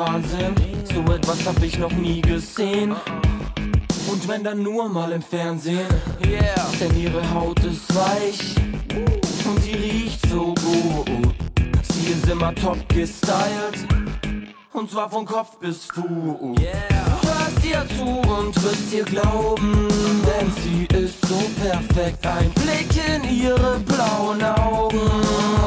Wahnsinn. So etwas hab ich noch nie gesehen. Und wenn dann nur mal im Fernsehen. Yeah. Denn ihre Haut ist weich. Und sie riecht so gut. Sie ist immer top gestylt. Und zwar von Kopf bis Fuß. Hörst ihr zu und wirst ihr glauben, denn sie ist so perfekt. Ein Blick in ihre blauen Augen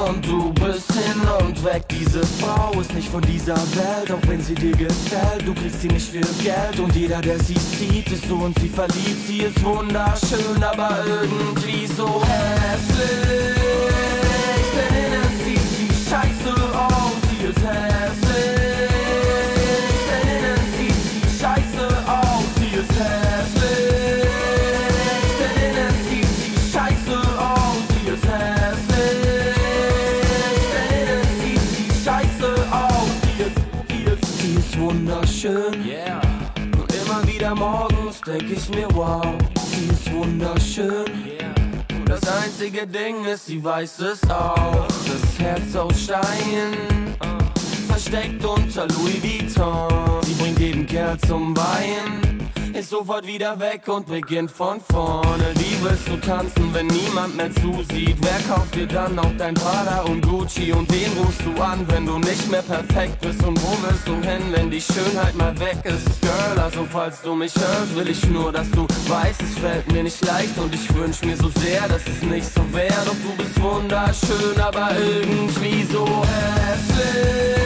und du bist hin und weg. Diese Frau ist nicht von dieser Welt, auch wenn sie dir gefällt. Du kriegst sie nicht für Geld und jeder, der sie sieht, ist so und sie verliebt. Sie ist wunderschön, aber irgendwie so hässlich. Denk ich mir, wow, sie ist wunderschön. Und das einzige Ding ist, sie weiß es auch. Das Herz aus Stein, versteckt unter Louis Vuitton. Sie bringt jeden Kerl zum Weinen, ist sofort wieder weg und beginnt von vorne. Wie willst du tanzen, wenn niemand mehr zusieht? Wer kauft dir dann noch dein Prada und Gucci? Und wen rufst du an, wenn du nicht mehr perfekt bist? Und wo willst du hin, wenn die Schönheit mal weg ist? Girl, also falls du mich hörst, will ich nur, dass du weißt, es fällt mir nicht leicht und ich wünsch mir so sehr, dass es nicht so wäre. Doch du bist wunderschön, aber irgendwie so hässlich.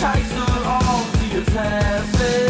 Scheiße aus, sie ist hässlich.